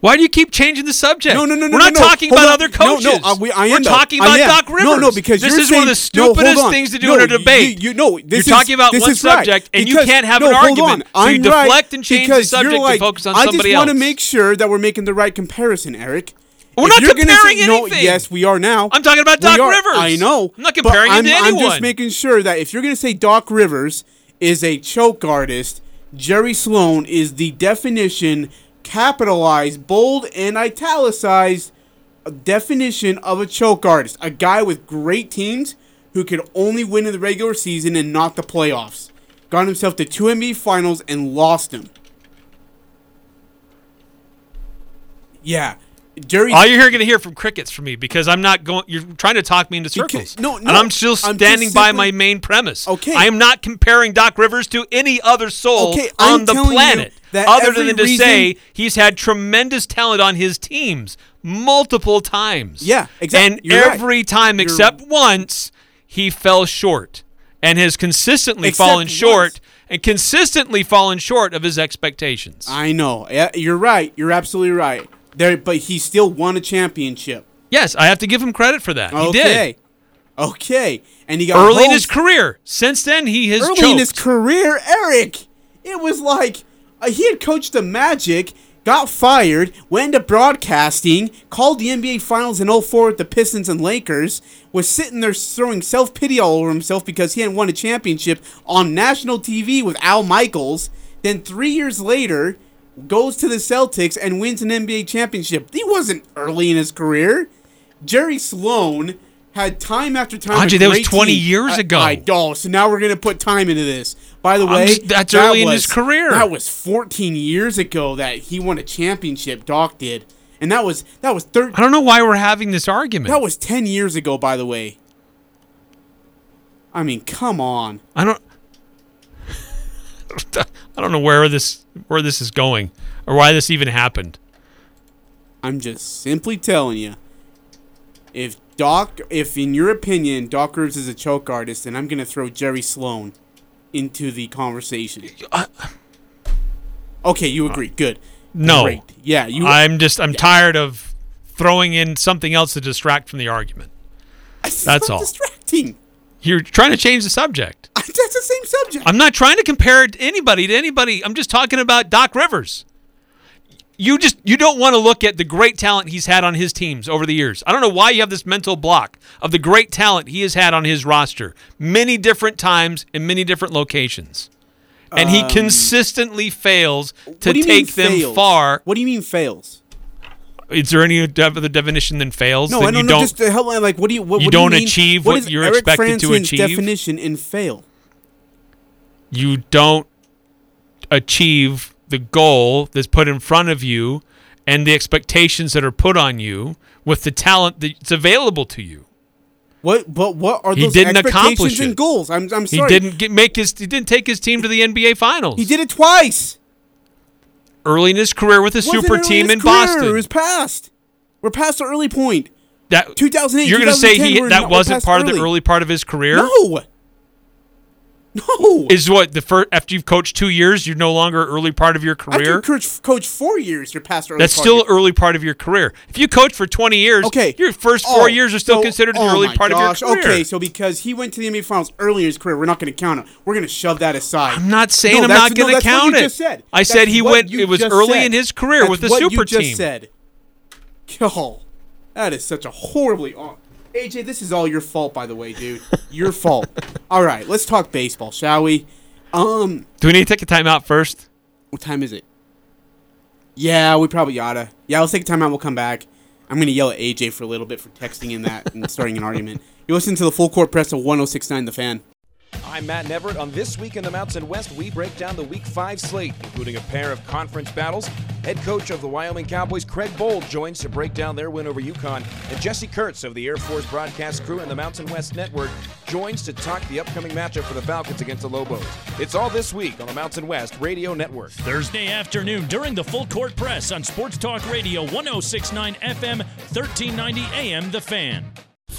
Why do you keep changing the subject? No, no, no, no. We're not no, no. talking Hold about other coaches. No, uh, we, I am. We're talking about. Doc Rivers. No, no, because this is one of the saying- no, stupidest things to do No, in a debate. You, know, this You're is- talking about one is right, subject, and you can't have no, an argument. on. So I'm you right, and change the because subject and like, focus on I just want to make sure that we're making the right comparison, Eric. We're If not comparing say, No, yes, we are now. I'm talking about Doc are- Rivers. I know. I'm not comparing him I'm, to I'm just making sure that if you're going to say Doc Rivers is a choke artist, Jerry Sloan is the definition, capitalized, bold, and italicized definition of a choke artist. A guy with great teams who could only win in the regular season and not the playoffs. Got himself to two NBA finals and lost them. Yeah. Jerry All you're going to hear from crickets from me because I'm not going. You're trying to talk me into circles. no, and no, I'm still I'm standing by simply- my main premise. Okay. I am not comparing Doc Rivers to any other soul Okay, I'm on the planet, other than to reason- say he's had tremendous talent on his teams multiple times. Yeah, exactly. And you're right. every time You're- except once, he fell short and has consistently Except fallen once. short and consistently fallen short of his expectations. I know. Yeah, you're right. You're absolutely right. There, but he still won a championship. yes, I have to give him credit for that. He did. Okay. Okay. And he got early in his career. Since then, he has early choked. in his career, Eric. It was like uh, he had coached the Magic, got fired, went into broadcasting, called the NBA Finals in 04 with the Pistons and Lakers, was sitting there throwing self pity all over himself because he hadn't won a championship on national TV with Al Michaels. Then three years later, goes to the Celtics and wins an NBA championship. He wasn't early in his career. Jerry Sloan had time after time. Andre, that was 20 team. years I- ago. I know. So now we're gonna put time into this. By the way, just- that's that early in his career. That was 14 years ago that he won a championship. Doc did, and that was that was third. I don't know why we're having this argument. That was 10 years ago. By the way. I mean, come on. I don't. (laughs) I don't know where this where this is going or why this even happened. I'm just simply telling you. If Doc, if in your opinion Doc Rivers is a choke artist, then I'm gonna throw Jerry Sloan into the conversation. okay, you agree? Good. No. Great. Yeah, you. I'm just I'm tired of throwing in something else to distract from the argument. That's all. distracting. You're trying to change the subject. (laughs) That's the same subject. I'm not trying to compare it to anybody to anybody. I'm just talking about Doc Rivers. You just you don't want to look at the great talent he's had on his teams over the years. I don't know why you have this mental block of the great talent he has had on his roster many different times in many different locations. And he Um, consistently fails to What do you mean take them fails? far. What do you mean fails? Is there any other definition than fails? No, That I don't you know. Just help me, like, what do you? What, you what do don't you mean? achieve what what is you're Eric expected to achieve? Definition in fail. you don't achieve the goal that's put in front of you and the expectations that are put on you with the talent that's available to you. What? But what are He those didn't expectations accomplish and goals? I'm. I'm He didn't get, make his he didn't take his team to the NBA finals. He did it twice. Early in his career with a Wasn't super early team his in Boston. It was past. We're past the early point. that 2008. You're going to say he that wasn't part of the early part of his career? No. (laughs) No. Is what the first after you've coached 2 years, you're no longer early part of your career. After coach, coach four years, you're past early. That's part still of your- early part of your career. If you coach for 20 years, Okay. your first Oh, 4 years are still so- considered the oh early part gosh, of your career. Okay, so because he went to the NBA Finals early in his career, we're not going to count him. We're going to shove that aside. I'm not saying No, I'm not going to what count you it. just said. I That's said he went. It was early said. in his career That's with the what super you just team. Said. Oh, that is such a horribly. aw- AJ, this is all your fault, by the way, dude. Your fault. (laughs) All right, let's talk baseball, shall we? Um, Do we need to take a timeout first? what time is it? Yeah, we probably oughta. Yeah, let's take a timeout. We'll come back. I'm gonna yell at AJ for a little bit for texting in that and starting an argument. You listen to the full court press of 106.9 The Fan. I'm Matt Neverett. On This Week in the Mountain West, we break down the Week 5 slate, including a pair of conference battles. Head coach of the Wyoming Cowboys, Craig Bohl, joins to break down their win over UConn. And Jesse Kurtz of the Air Force broadcast crew and the Mountain West Network joins to talk the upcoming matchup for the Falcons against the Lobos. It's all this week on the Mountain West Radio Network. Thursday afternoon during the full court press on Sports Talk Radio 1069 FM, 1390 AM The Fan.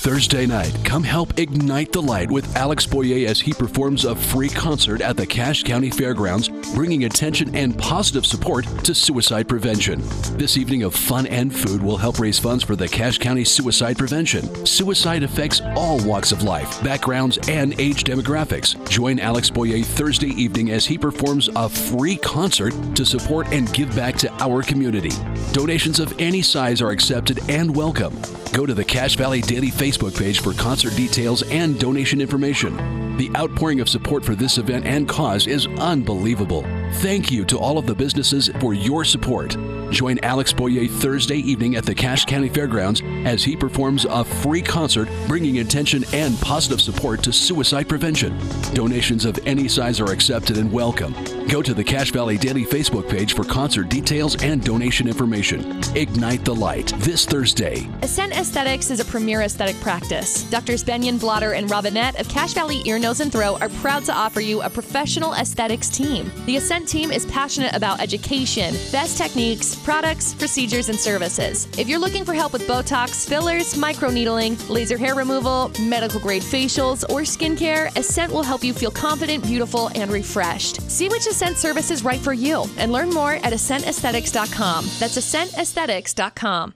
Thursday night, come help ignite the light with Alex Boyé as he performs a free concert at the Cache County Fairgrounds, bringing attention and positive support to suicide prevention. This evening of fun and food will help raise funds for the Cache County Suicide Prevention. Suicide affects all walks of life, backgrounds, and age demographics. Join Alex Boyé Thursday evening as he performs a free concert to support and give back to our community. Donations of any size are accepted and welcome. Go to the Cache Valley Daily Facebook page for concert details and donation information. The outpouring of support for this event and cause is unbelievable. Thank you to all of the businesses for your support. Join Alex Boyé Thursday evening at the Cache County Fairgrounds as he performs a free concert bringing attention and positive support to suicide prevention. Donations of any size are accepted and welcome. Go to the Cache Valley Daily Facebook page for concert details and donation information. Ignite the light this Thursday. Ascent Aesthetics is a premier aesthetic practice. Doctors Benyon, Blotter, and Robinette of Cache Valley Ear, Nose, and Throat are proud to offer you a professional aesthetics team. The Ascent team is passionate about education, best techniques, products, procedures, and services. If you're looking for help with Botox, fillers, microneedling, laser hair removal, medical grade facials, or skincare, Ascent will help you feel confident, beautiful, and refreshed. See which Ascent service is right for you and learn more at AscentAesthetics.com. That's AscentAesthetics.com.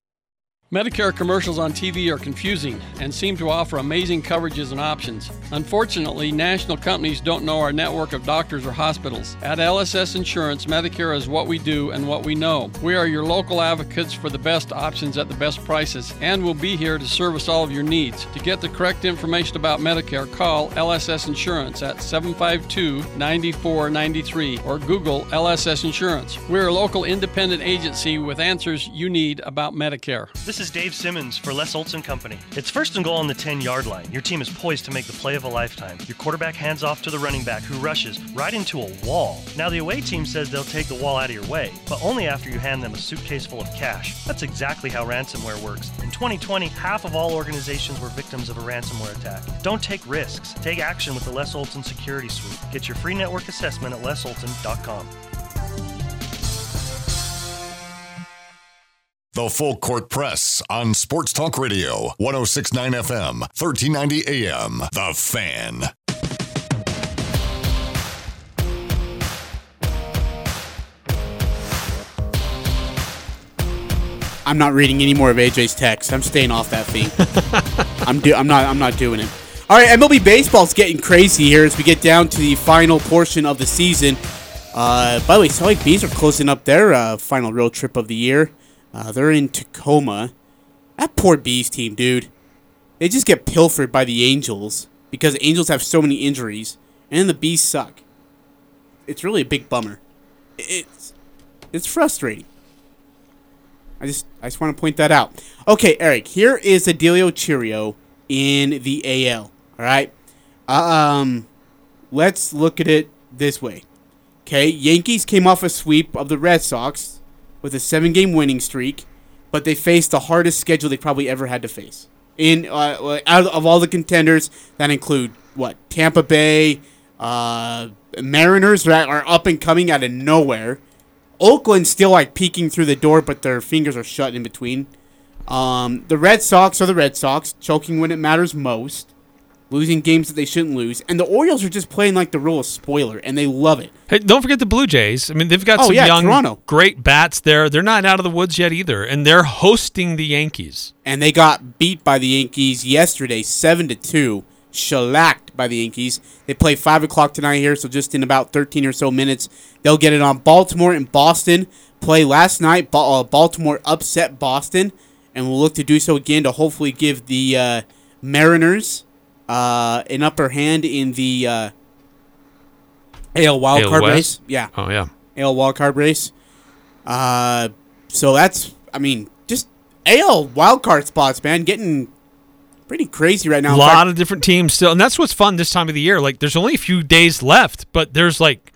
Medicare commercials on TV are confusing and seem to offer amazing coverages and options. Unfortunately, national companies don't know our network of doctors or hospitals. At LSS Insurance, Medicare is what we do and what we know. We are your local advocates for the best options at the best prices, and we'll be here to service all of your needs. To get the correct information about Medicare, call LSS Insurance at 752 9493 or Google LSS Insurance. We're a local independent agency with answers you need about Medicare. This is Dave Simmons for Les Olson Company. It's first and goal on the 10 yard line. Your team is poised to make the play of a lifetime. Your quarterback hands off to the running back who rushes right into a wall. Now, the away team says they'll take the wall out of your way, but only after you hand them a suitcase full of cash. That's exactly how ransomware works. In 2020, half of all organizations were victims of a ransomware attack. Don't take risks. Take action with the Les Olson Security Suite. Get your free network assessment at lesolson.com. The Full Court Press on Sports Talk Radio, 1069 FM, 1390 AM. The Fan. I'm not reading any more of AJ's text. I'm staying off that thing. (laughs) I'm do- I'm not I'm not doing it. All right, MLB baseball's getting crazy here as we get down to the final portion of the season. Uh, by the way, Salt Lake Bees are closing up their uh, final road trip of the year. Uh, they're in Tacoma. That poor Bees team, dude. They just get pilfered by the Angels because the Angels have so many injuries, and the Bees suck. It's really a big bummer. It's it's frustrating. I just I just want to point that out. Okay, Eric, here is Adelio Cheerio in the AL. All right, um, let's look at it this way. Okay, Yankees came off a sweep of the Red Sox with a seven-game winning streak, but they faced the hardest schedule they probably ever had to face. In uh, out of all the contenders, that include what Tampa Bay, uh, Mariners that are up and coming out of nowhere. Oakland's still like peeking through the door, but their fingers are shut in between. Um, the Red Sox are the Red Sox, choking when it matters most, losing games that they shouldn't lose, and the Orioles are just playing like the role of spoiler, and they love it. Hey, don't forget the Blue Jays. I mean, they've got Oh, some yeah, young, Toronto. great bats there. They're not out of the woods yet either, and they're hosting the Yankees. And they got beat by the Yankees yesterday, seven to two, shellacked by the Yankees. They play five o'clock tonight here, so just in about thirteen or so minutes, they'll get it on Baltimore and Boston. Play last night, uh, Baltimore upset Boston, and we'll look to do so again to hopefully give the uh, Mariners uh, an upper hand in the uh, AL wild AL card race. Yeah. Oh, yeah. AL wild card race. Uh, so that's, I mean, just AL wild card spots, man, getting pretty crazy right now. A lot fact- of different teams still, and that's what's fun this time of the year. Like, there's only a few days left, but there's like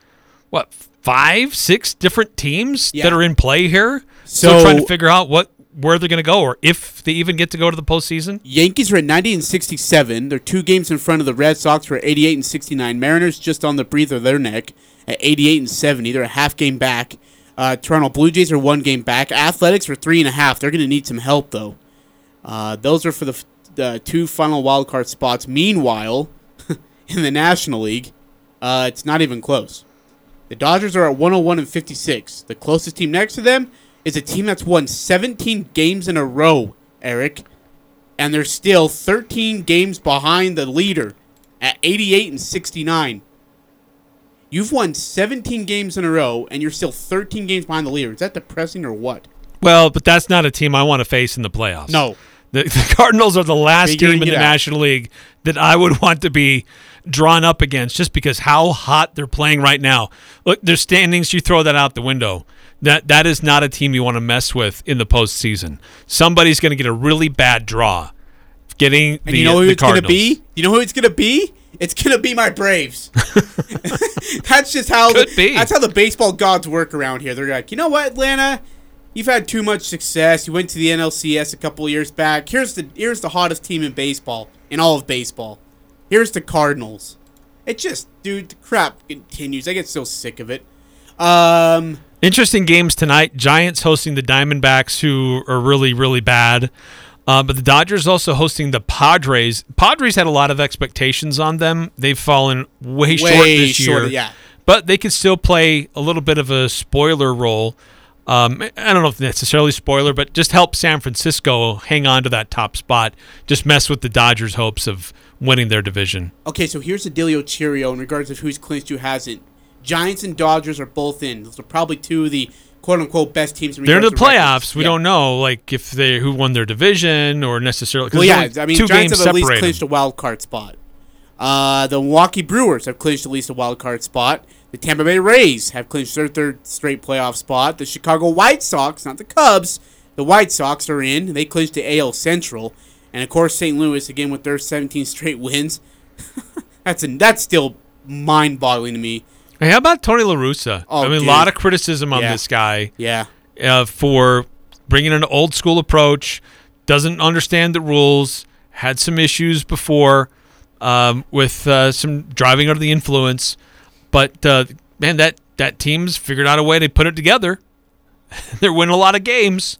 what five, six different teams Yeah. that are in play here. So, So- trying to figure out what where they're going to go, or if they even get to go to the postseason. Yankees are at 90 and 67. They're two games in front of the Red Sox who are 88 and 69. Mariners just on the breather of their neck at 88 and 70. They're a half game back. Uh, Toronto Blue Jays are one game back. Athletics are three and a half. They're going to need some help though. Uh, those are for the, the two final wild card spots. Meanwhile, (laughs) in the National League, uh, it's not even close. The Dodgers are at 101 and 56. The closest team next to them is a team that's won 17 games in a row, Eric. And they're still 13 games behind the leader at 88 and 69. You've won 17 games in a row and you're still 13 games behind the leader. Is that depressing or what? Well, but that's not a team I want to face in the playoffs. No. The, the Cardinals are the last Figuring team in the out. National League that I would (laughs) want to be drawn up against just because how hot they're playing right now. Look, their standings, you throw that out the window. That that is not a team you want to mess with in the postseason. Somebody's going to get a really bad draw. Getting And you know who the it's going to be? You know who it's going to be? It's going to be my Braves. (laughs) (laughs) that's just how Could the, be. that's how the baseball gods work around here. They're like, "You know what, Atlanta? You've had too much success. You went to the NLCS a couple years back. Here's the here's the hottest team in baseball, in all of baseball. Here's the Cardinals. It just, dude, the crap continues. I get so sick of it. Um, Interesting games tonight. Giants hosting the Diamondbacks, who are really, really bad. Uh, but the Dodgers also hosting the Padres. Padres had a lot of expectations on them. They've fallen way, short Way this year. yeah. But they can still play a little bit of a spoiler role. Um, I don't know if necessarily spoiler, but just help San Francisco hang on to that top spot. Just mess with the Dodgers' hopes of winning their division. Okay, so here's the Delio Cheerio in regards of who's clinched, who hasn't. Giants and Dodgers are both in. Those are probably two of the quote unquote best teams. In They're in the to records. playoffs. We Yeah. don't know, like if they who won their division or necessarily. Well, yeah, I mean, two Giants have at least clinched a wild card spot. Uh, the Milwaukee Brewers have clinched at least a wild card spot. The Tampa Bay Rays have clinched their third straight playoff spot. The Chicago White Sox, not the Cubs, the White Sox are in. They clinched the AL Central, and of course St. Louis again with their 17 (laughs) straight wins. (laughs) that's a, that's still mind-boggling to me. Hey, how about Tony La Russa? Oh, I mean, dude. a lot of criticism on Yeah. this guy. Yeah. Uh, for bringing an old school approach, doesn't understand the rules, had some issues before um, with uh, some driving under the influence, but uh, man, that that team's figured out a way to put it together. (laughs) They're winning a lot of games.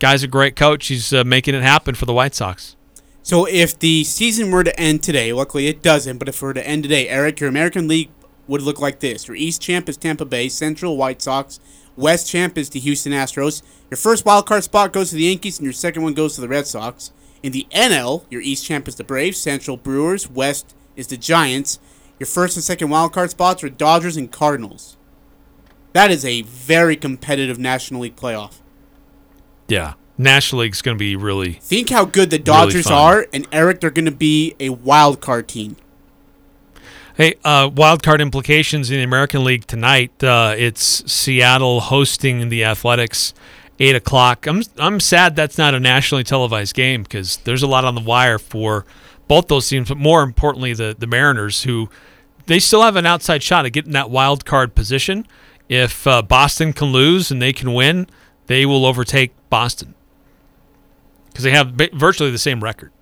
guy's a great coach. He's uh, making it happen for the White Sox. So if the season were to end today, luckily it doesn't, but if it were to end today, Eric, your American League would look like this. Your East champ is Tampa Bay, Central White Sox, West champ is the Houston Astros. Your first wild card spot goes to the Yankees, and your second one goes to the Red Sox. In the NL, your East champ is the Braves, Central Brewers, West is the Giants. Your first and second wild card spots are Dodgers and Cardinals. That is a very competitive National League playoff. Yeah. National League's going to be really. Think how good the Dodgers fun. are, and Eric, they're going to be a wild card team. Hey, uh, wild card implications in the American League tonight. Uh, it's Seattle hosting the Athletics, eight o'clock. I'm I'm sad that's not a nationally televised game because there's a lot on the wire for both those teams, but more importantly, the the Mariners who they still have an outside shot at getting that wild card position. If uh, Boston can lose and they can win, they will overtake Boston because they have virtually the same record.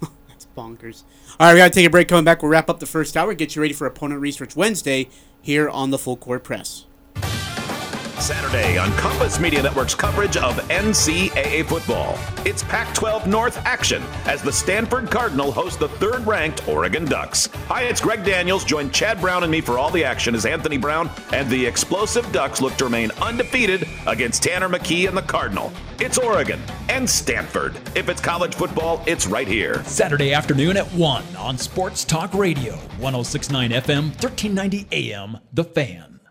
(laughs) That's bonkers. All right, we got to take a break. Coming back, we'll wrap up the first hour, get you ready for Opponent Research Wednesday here on the Full Court Press. Saturday on Compass Media Network's coverage of NCAA football. It's Pac 12 North action as the Stanford Cardinal host the third ranked Oregon Ducks. Hi, it's Greg Daniels. Join Chad Brown and me for all the action as Anthony Brown and the explosive Ducks look to remain undefeated against Tanner McKee and the Cardinal. It's Oregon and Stanford. If it's college football, it's right here. Saturday afternoon at 1 on Sports Talk Radio, 1069 FM, 1390 AM, The Fan.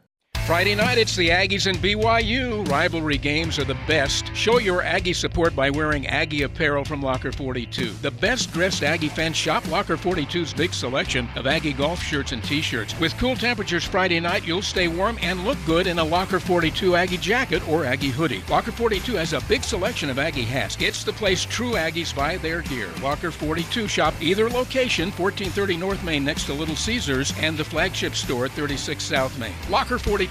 Friday night, it's the Aggies and BYU. Rivalry games are the best. Show your Aggie support by wearing Aggie apparel from Locker 42. The best dressed Aggie fans shop Locker 42's big selection of Aggie golf shirts and t shirts. With cool temperatures Friday night, you'll stay warm and look good in a Locker 42 Aggie jacket or Aggie hoodie. Locker 42 has a big selection of Aggie hats. It's the place true Aggies buy their gear. Locker 42 shop either location, 1430 North Main next to Little Caesars, and the flagship store at 36 South Main. Locker 42.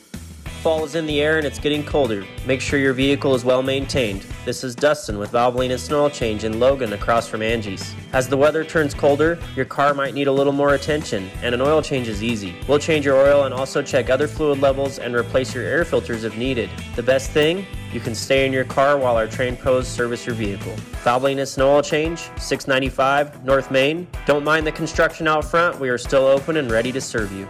Fall is in the air and it's getting colder. Make sure your vehicle is well maintained. This is Dustin with Valvoline Instant Oil Change in Logan across from Angie's. As the weather turns colder, your car might need a little more attention, and an oil change is easy. We'll change your oil and also check other fluid levels and replace your air filters if needed. The best thing? You can stay in your car while our trained pros service your vehicle. Valvoline Instant Oil Change, 695 North Main. Don't mind the construction out front, we are still open and ready to serve you.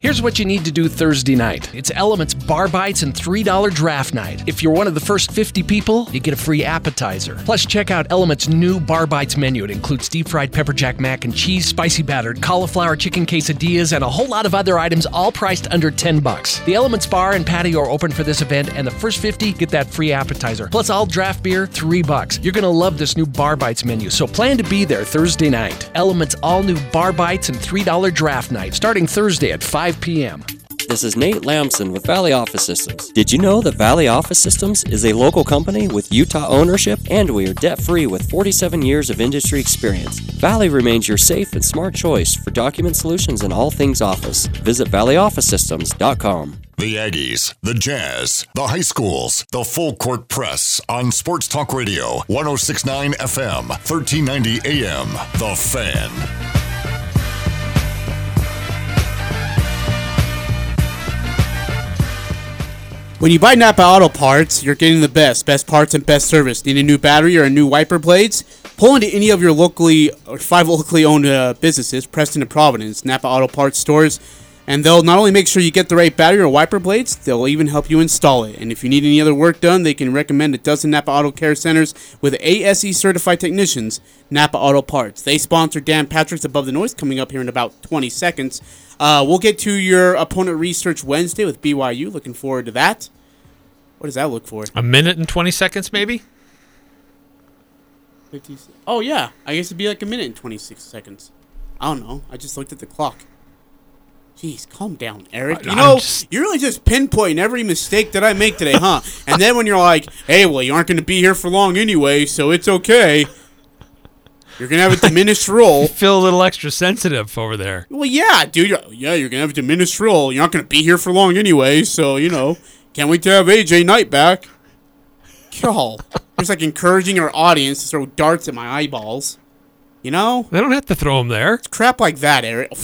Here's what you need to do Thursday night. It's Elements Bar Bites and $3 Draft Night. If you're one of the first 50 people, you get a free appetizer. Plus, check out Elements' new Bar Bites menu. It includes deep fried pepper jack mac and cheese, spicy battered, cauliflower chicken quesadillas, and a whole lot of other items, all priced under 10 bucks. The Elements Bar and patio are open for this event, and the first 50 get that free appetizer. Plus, all draft beer, 3 bucks. You're gonna love this new Bar Bites menu, so plan to be there Thursday night. Elements' all new Bar Bites and $3 Draft Night, starting Thursday at 5 p.m. This is Nate Lamson with Valley Office Systems. Did you know that Valley Office Systems is a local company with Utah ownership and we are debt free with 47 years of industry experience? Valley remains your safe and smart choice for document solutions and all things office. Visit valleyofficesystems.com. The Aggies, the Jazz, the high schools, the full court press on Sports Talk Radio, 1069 FM, 1390 AM. The Fan. When you buy Napa Auto Parts, you're getting the best, best parts and best service. Need a new battery or a new wiper blades? Pull into any of your locally or five locally owned uh, businesses, Preston and Providence, Napa Auto Parts stores, and they'll not only make sure you get the right battery or wiper blades, they'll even help you install it. And if you need any other work done, they can recommend a dozen Napa Auto Care Centers with ASE certified technicians, Napa Auto Parts. They sponsor Dan Patrick's Above the Noise coming up here in about 20 seconds. Uh, we'll get to your opponent research Wednesday with BYU. Looking forward to that. What does that look for? A minute and 20 seconds, maybe? 50 Oh, yeah. I guess it'd be like a minute and 26 seconds. I don't know. I just looked at the clock. Jeez, calm down, Eric. You know, just- you're really just pinpointing every mistake that I make today, huh? and then when you're like, hey, well, you aren't going to be here for long anyway, so it's okay. You're to have a diminished role. (laughs) Feel a little extra sensitive over there. Well, yeah, dude. you're- Yeah, you're going to have a diminished role. You're not going to be here for long anyway, so, you know, can't wait to have AJ Knight back. Y'all. Just like encouraging our audience to throw darts at my eyeballs. You know? They don't have to throw them there. It's crap like that, Eric. (laughs)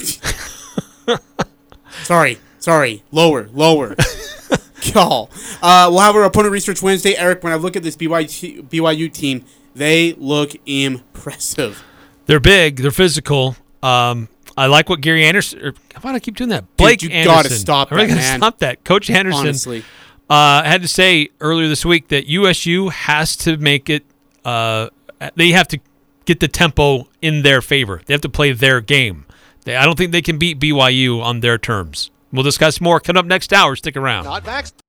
sorry, sorry. Lower, lower. (laughs) Y'all. Uh, we'll have our opponent research Wednesday. Eric, when I look at this BYU, BYU team, they look impressive. They're big. They're physical. Um, I like what Gary Anderson. Or, why do I keep doing that? Blake you Anderson. gotta stop I really that, gotta man. stop that. Coach Anderson. Honestly. Uh, had to say earlier this week that USU has to make it. Uh, they have to get the tempo in their favor. They have to play their game. They, I don't think they can beat BYU on their terms. We'll discuss more coming up next hour. Stick around.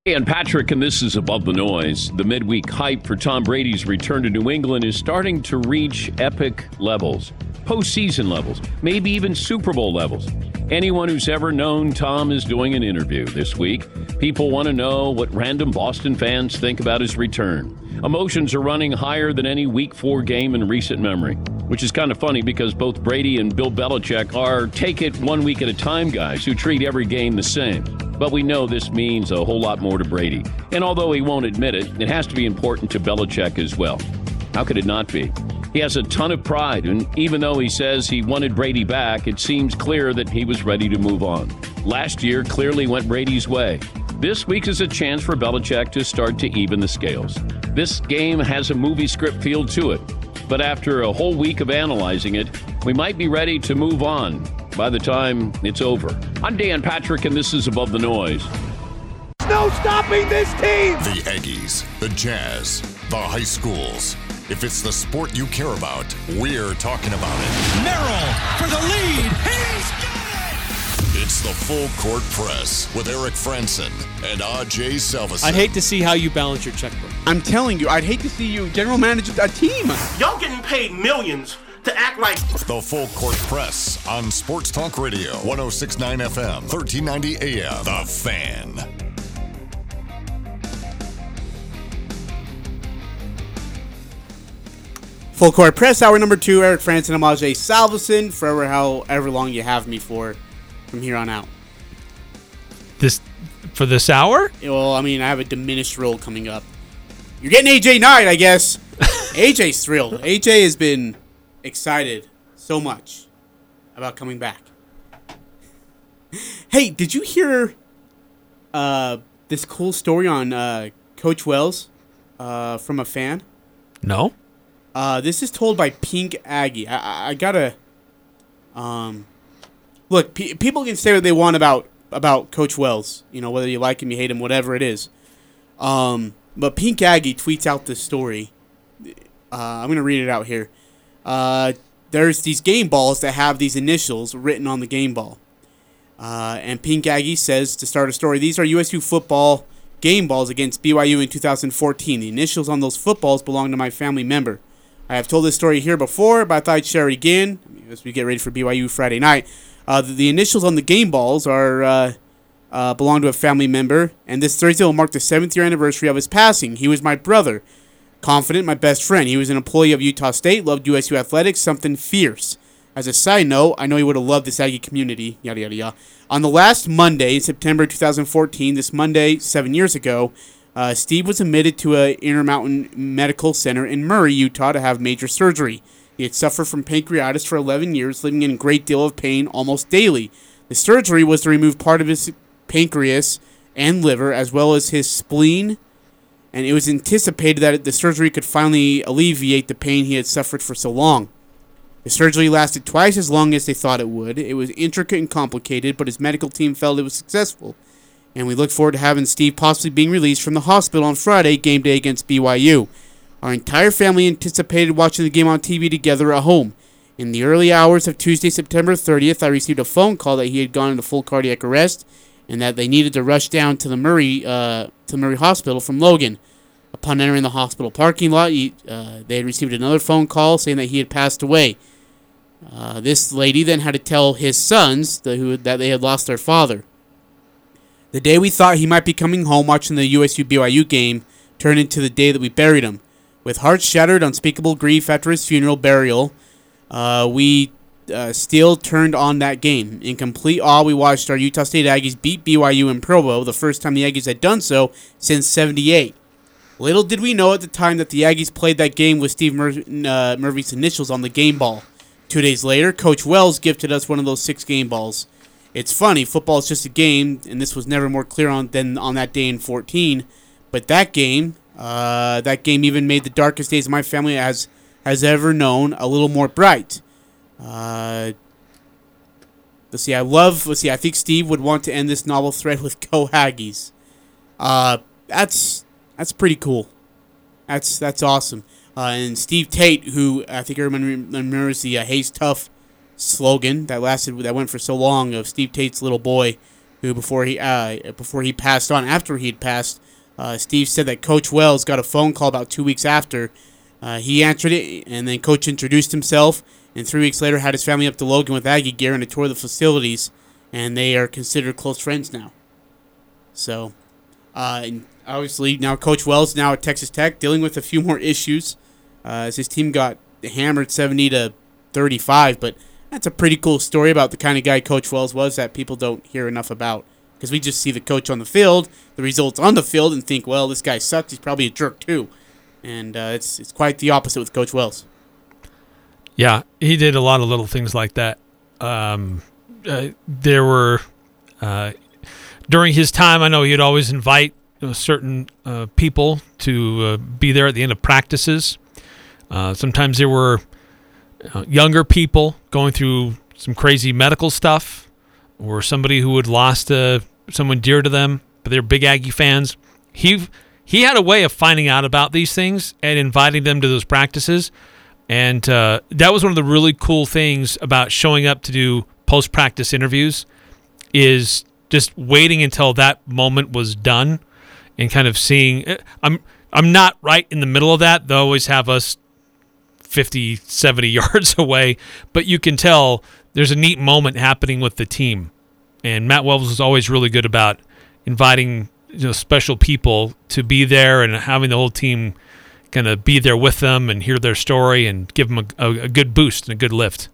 Hey, and Patrick, and this is Above the Noise. The midweek hype for Tom Brady's return to New England is starting to reach epic levels, postseason levels, maybe even Super Bowl levels. Anyone who's ever known Tom is doing an interview this week. People want to know what random Boston fans think about his return. Emotions are running higher than any Week 4 game in recent memory, which is kind of funny because both Brady and Bill Belichick are take it one week at a time guys who treat every game the same. But we know this means a whole lot more to Brady. And although he won't admit it, it has to be important to Belichick as well. How could it not be? He has a ton of pride, and even though he says he wanted Brady back, it seems clear that he was ready to move on. Last year clearly went Brady's way. This week is a chance for Belichick to start to even the scales. This game has a movie script feel to it, but after a whole week of analyzing it, we might be ready to move on by the time it's over. I'm Dan Patrick, and this is Above the Noise. No stopping this team! The Aggies, the Jazz, the high schools. If it's the sport you care about, we're talking about it. Merrill for the lead. He's It's the Full Court Press with Eric Frandsen and AJ Salvesen. I'd hate to see how you balance your checkbook. I'm telling you, I'd hate to see you general manager a team. Y'all getting paid millions to act like The Full Court Press on Sports Talk Radio, 1069 FM, 1390 AM. The Fan. Full court press hour number two. Eric Frandsen, and Ajay Salvesen. Forever, however long you have me for, from here on out. This for this hour? Well, I mean, I have a diminished role coming up. You're getting AJ Knight, I guess. (laughs) AJ's thrilled. AJ has been excited so much about coming back. (laughs) Hey, did you hear uh, this cool story on uh, Coach Wells uh, from a fan? No. Uh, this is told by Pink Aggie. I, I, I gotta. Um, look, pe- people can say what they want about about Coach Wells. You know, whether you like him, you hate him, whatever it is. Um, but Pink Aggie tweets out this story. Uh, I'm gonna read it out here. Uh, there's these game balls that have these initials written on the game ball. Uh, and Pink Aggie says to start a story, these are USU football game balls against BYU in 2014. The initials on those footballs belong to my family member. I have told this story here before, but I thought I'd share it again as we get ready for BYU Friday night. Uh, the, initials on the game balls are uh, uh, belong to a family member, and this Thursday will mark the seventh year anniversary of his passing. He was my brother, confident, my best friend. He was an employee of Utah State, loved USU athletics, something fierce. As a side note, I know he would have loved this Aggie community. Yada yada yada. On the last Monday, September 2014, this Monday seven years ago, uh, Steve was admitted to a Intermountain Medical Center in Murray, Utah, to have major surgery. He had suffered from pancreatitis for 11 years, living in a great deal of pain almost daily. The surgery was to remove part of his pancreas and liver, as well as his spleen, and it was anticipated that the surgery could finally alleviate the pain he had suffered for so long. The surgery lasted twice as long as they thought it would. It was intricate and complicated, but his medical team felt it was successful. And we look forward to having Steve possibly being released from the hospital on Friday, game day against BYU. Our entire family anticipated watching the game on TV together at home. In the early hours of Tuesday, September 30th, I received a phone call that he had gone into full cardiac arrest and that they needed to rush down to the Murray uh, to Murray Hospital from Logan. Upon entering the hospital parking lot, he, uh, they had received another phone call saying that he had passed away. Uh, this lady then had to tell his sons the, who, that they had lost their father. The day we thought he might be coming home watching the USU BYU game turned into the day that we buried him. With hearts shattered, unspeakable grief after his funeral burial, uh, we uh, still turned on that game. In complete awe, we watched our Utah State Aggies beat BYU in Provo, the first time the Aggies had done so since 78. Little did we know at the time that the Aggies played that game with Steve Mur- uh, Murphy's initials on the game ball. Two days later, Coach Wells gifted us one of those six game balls. It's funny, football is just a game, and this was never more clear on than on that day in 14. But that game, uh, that game even made the darkest days of my family has has ever known a little more bright. Uh, let's see. I love. Let's see. I think Steve would want to end this novel thread with "Go Aggies." Uh, that's that's pretty cool. That's that's awesome. Uh, and Steve Tate, who I think everyone remembers the uh, "Hayes Tough" slogan that lasted that went for so long of Steve Tate's little boy, who before he uh, before he passed on, after he'd passed, uh, Steve said that Coach Wells got a phone call about two weeks after. Uh, he answered it, and then Coach introduced himself, and three weeks later had his family up to Logan with Aggie gear and a tour of the facilities, and they are considered close friends now. So, uh, and obviously now Coach Wells now at Texas Tech dealing with a few more issues uh, as his team got hammered 70 to 35, but that's a pretty cool story about the kind of guy Coach Wells was that people don't hear enough about because we just see the coach on the field, the results on the field, and think, well, this guy sucks. He's probably a jerk too, and uh, it's it's quite the opposite with Coach Wells. Yeah, he did a lot of little things like that. Um, uh, there were uh, during his time. I know he'd always invite you certain uh, people to uh, be there at the end of practices. Uh, sometimes there were uh, younger people going through some crazy medical stuff, or somebody who had lost someone dear to them, but they're big Aggie fans. He he had a way of finding out about these things and inviting them to those practices. And uh, that was one of the really cool things about showing up to do post practice interviews is just waiting until that moment was done and kind of seeing eh, I'm I'm not right in the middle of that. They always have us 50, 70 (laughs) yards away, but you can tell there's a neat moment happening with the team. And Matt Wells was always really good about inviting you know special people to be there and having the whole team kind of be there with them and hear their story and give them a, a, a good boost and a good lift.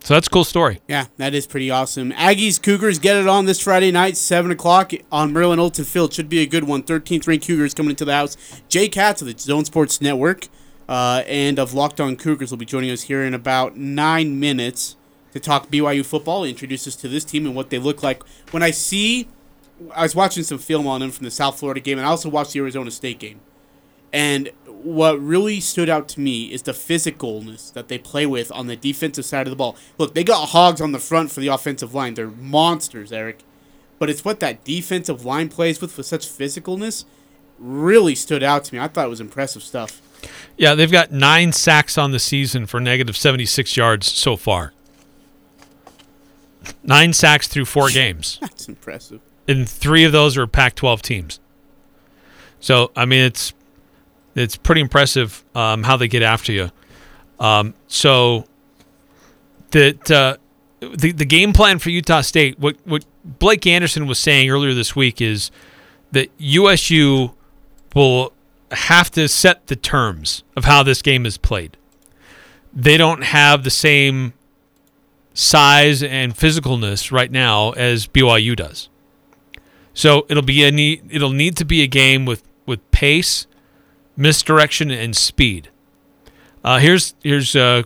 So that's a cool story. Yeah, that is pretty awesome. Aggies Cougars get it on this Friday night, 7 o'clock on Merlin Olsen Field. Should be a good one. 13th ranked Cougars coming into the house. Jake Hatch of the Zone Sports Network uh, and of Locked On Cougars will be joining us here in about nine minutes to talk BYU football, introduce us to this team and what they look like. When I see, I was watching some film on them from the South Florida game, and I also watched the Arizona State game. And what really stood out to me is the physicalness that they play with on the defensive side of the ball. Look, they got hogs on the front for the offensive line. They're monsters, Eric. But it's what that defensive line plays with with such physicalness really stood out to me. I thought it was impressive stuff. Yeah, they've got nine sacks on the season for negative 76 yards so far. Nine sacks through four (laughs) games. That's impressive. And three of those are Pac 12 teams. So, I mean, it's it's pretty impressive um, how they get after you. Um, so that uh, the the game plan for Utah State, what what Blake Anderson was saying earlier this week is that USU will have to set the terms of how this game is played. They don't have the same size and physicalness right now as BYU does. So it'll be a need, it'll need to be a game with with pace misdirection, and speed. Uh, here's here's uh,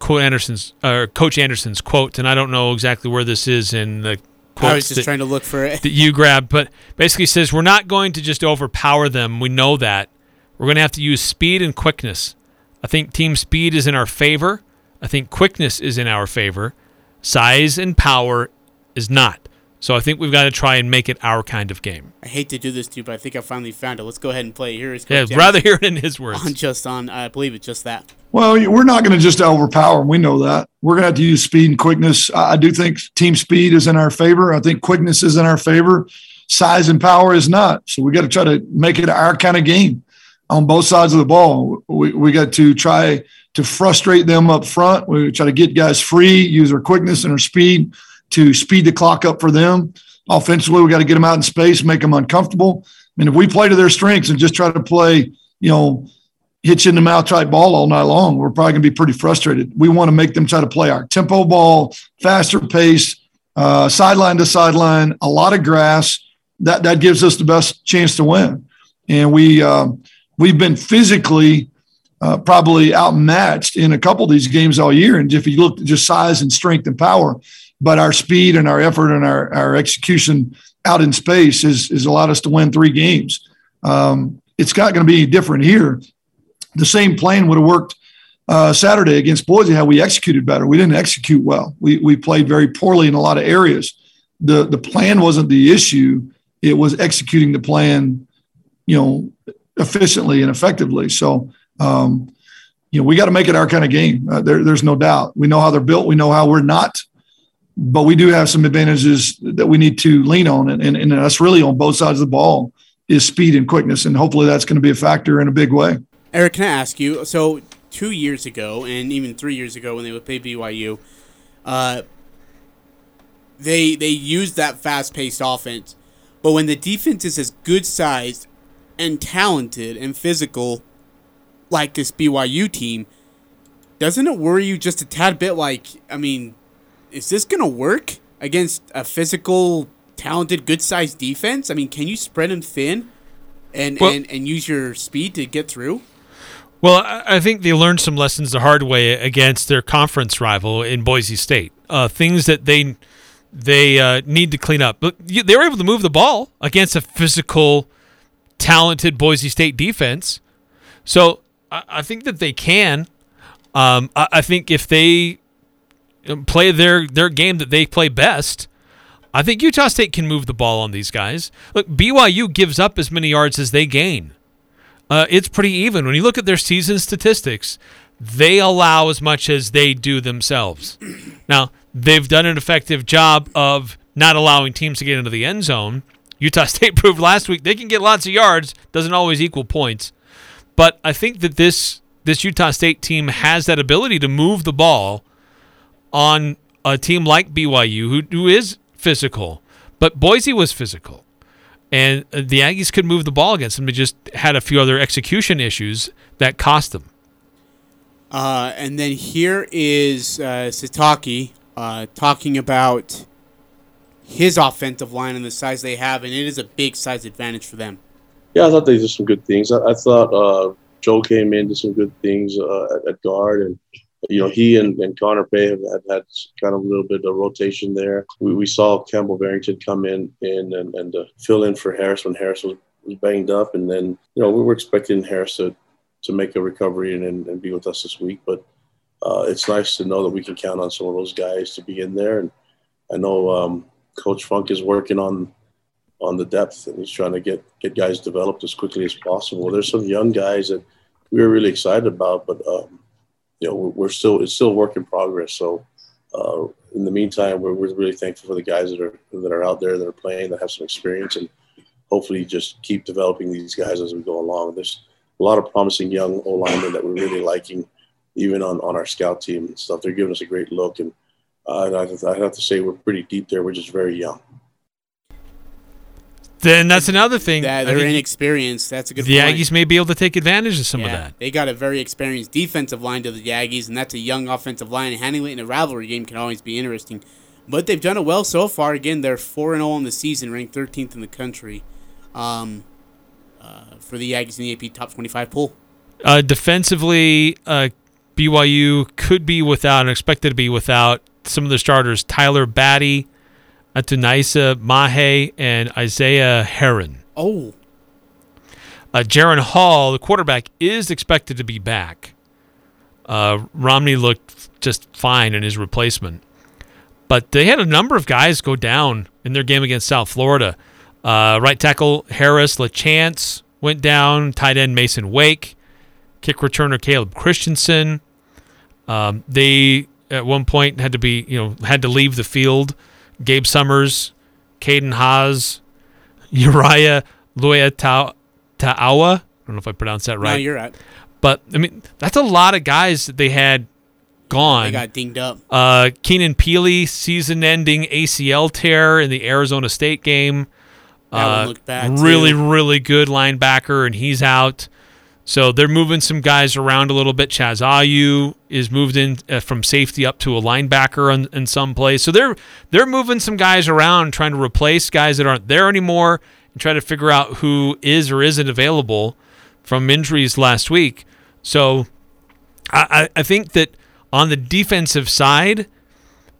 quote Anderson's uh, Coach Anderson's quote, and I don't know exactly where this is in the. I was just that, trying to look for it that you grabbed, but basically says we're not going to just overpower them. We know that we're going to have to use speed and quickness. I think team speed is in our favor. I think quickness is in our favor. Size and power is not. So I think we've got to try and make it our kind of game. I hate to do this to you, but I think I finally found it. Let's go ahead and play it. Here is yeah, rather hear it in his words. On just on, I believe it's just that. Well, we're not going to just overpower them. We know that. We're going to have to use speed and quickness. I do think team speed is in our favor. I think quickness is in our favor. Size and power is not. So we got to try to make it our kind of game. On both sides of the ball. We, we got to try to frustrate them up front. We try to get guys free, use our quickness and our speed to speed the clock up for them. Offensively, we got to get them out in space, make them uncomfortable. I mean, if we play to their strengths and just try to play, you know, hit you in the mouth type ball all night long, we're probably going to be pretty frustrated. We want to make them try to play our tempo ball, faster pace, uh, sideline to sideline, a lot of grass. That that gives us the best chance to win. And we um, we've been physically uh, probably outmatched in a couple of these games all year. And if you look at just size and strength and power, but our speed and our effort and our, our execution out in space is, is allowed us to win three games. Um, it's not going to be any different here. The same plan would have worked uh, Saturday against Boise, how we executed better. We didn't execute well. We, we played very poorly in a lot of areas. The, the plan wasn't the issue. It was executing the plan, you know, efficiently and effectively. So, um, you know, we got to make it our kind of game. Uh, there, there's no doubt. We know how they're built. We know how we're not, but we do have some advantages that we need to lean on, and, and, and that's really on both sides of the ball is speed and quickness, and hopefully that's going to be a factor in a big way. Eric, can I ask you? So two years ago, and even three years ago when they would play BYU, uh, they they used that fast paced offense, but when the defense is as good sized and talented and physical, like this BYU team, doesn't it worry you just a tad bit? Like, I mean, is this gonna work against a physical, talented, good sized defense? I mean, can you spread them thin, and Well- and and use your speed to get through? Well, I I think they learned some lessons the hard way against their conference rival in Boise State. Uh, things that they they uh, need to clean up. But they were able to move the ball against a physical, talented Boise State defense. So I, I think that they can. Um, I, I think if they play their their game that they play best, I think Utah State can move the ball on these guys. Look, BYU gives up as many yards as they gain. Uh, it's pretty even. When you look at their season statistics, they allow as much as they do themselves. Now, they've done an effective job of not allowing teams to get into the end zone. Utah (laughs) State proved last week they can get lots of yards, doesn't always equal points. But I think that this this Utah State team has that ability to move the ball on a team like BYU, who, who is physical. But Boise was physical and uh, the Aggies could move the ball against them. They just had a few other execution issues that cost them. Uh, and then here is uh, Sitake uh, talking about his offensive line and the size they have, and it is a big size advantage for them. Yeah, I thought they did some good things. I, I thought uh, Joe came in, did some good things uh, at, at guard, and you know he and, and Connor Pay have had, kind of a little bit of rotation there. We, we saw Campbell Barrington come in, in and, and uh, fill in for Harris when Harris was, was banged up, and then you know we were expecting Harris to to make a recovery and, and, and be with us this week, but uh, it's nice to know that we can count on some of those guys to be in there. And I know um, Coach Funk is working on on the depth, and he's trying to get get guys developed as quickly as possible. There's some young guys that we were really excited about, but um, you know we're, still it's still work in progress. So uh, in the meantime, we're, we're really thankful for the guys that are that are out there that are playing that have some experience, and hopefully just keep developing these guys as we go along. There's a lot of promising young O linemen that we're really liking, even on, on our scout team and stuff. They're giving us a great look, and uh, I, I have to say we're pretty deep there. We're just very young. Then that's another thing. That I they're think inexperienced. That's a good the point. Aggies may be able to take advantage of some of that. They got a very experienced defensive line to the Aggies, and that's a young offensive line. And handling it in a rivalry game can always be interesting. But they've done it well so far. Again, they're 4 and 0 in the season, ranked 13th in the country um, uh, for the Aggies in the AP Top 25 poll. Uh, defensively, uh, BYU could be without and expected to be without some of the starters Tyler Batty, Atunaisa Mahe, and Isaiah Heron. Oh. Uh, Jaren Hall, the quarterback, is expected to be back. Uh, Romney looked just fine in his replacement. But they had a number of guys go down in their game against South Florida. Uh, right tackle Harris LaChance went down. Tight end Mason Wake. Kick returner Caleb Christensen. Um, they at one point had to be, you know, had to leave the field. Gabe Summers, Caden Haas, (laughs) Uriah Luea Ta'awa, I don't know if I pronounced that right. No, you're right. But I mean, that's a lot of guys that they had gone. They got dinged up. Uh, Keenan Pili, season-ending ACL tear in the Arizona State game. That one Uh, looked bad, really, too. really good linebacker, and he's out. So they're moving some guys around a little bit. Chaz Ayu is moved in uh, from safety up to a linebacker in, in some place. So they're they're moving some guys around, trying to replace guys that aren't there anymore, and try to figure out who is or isn't available from injuries last week. So I, I I think that on the defensive side,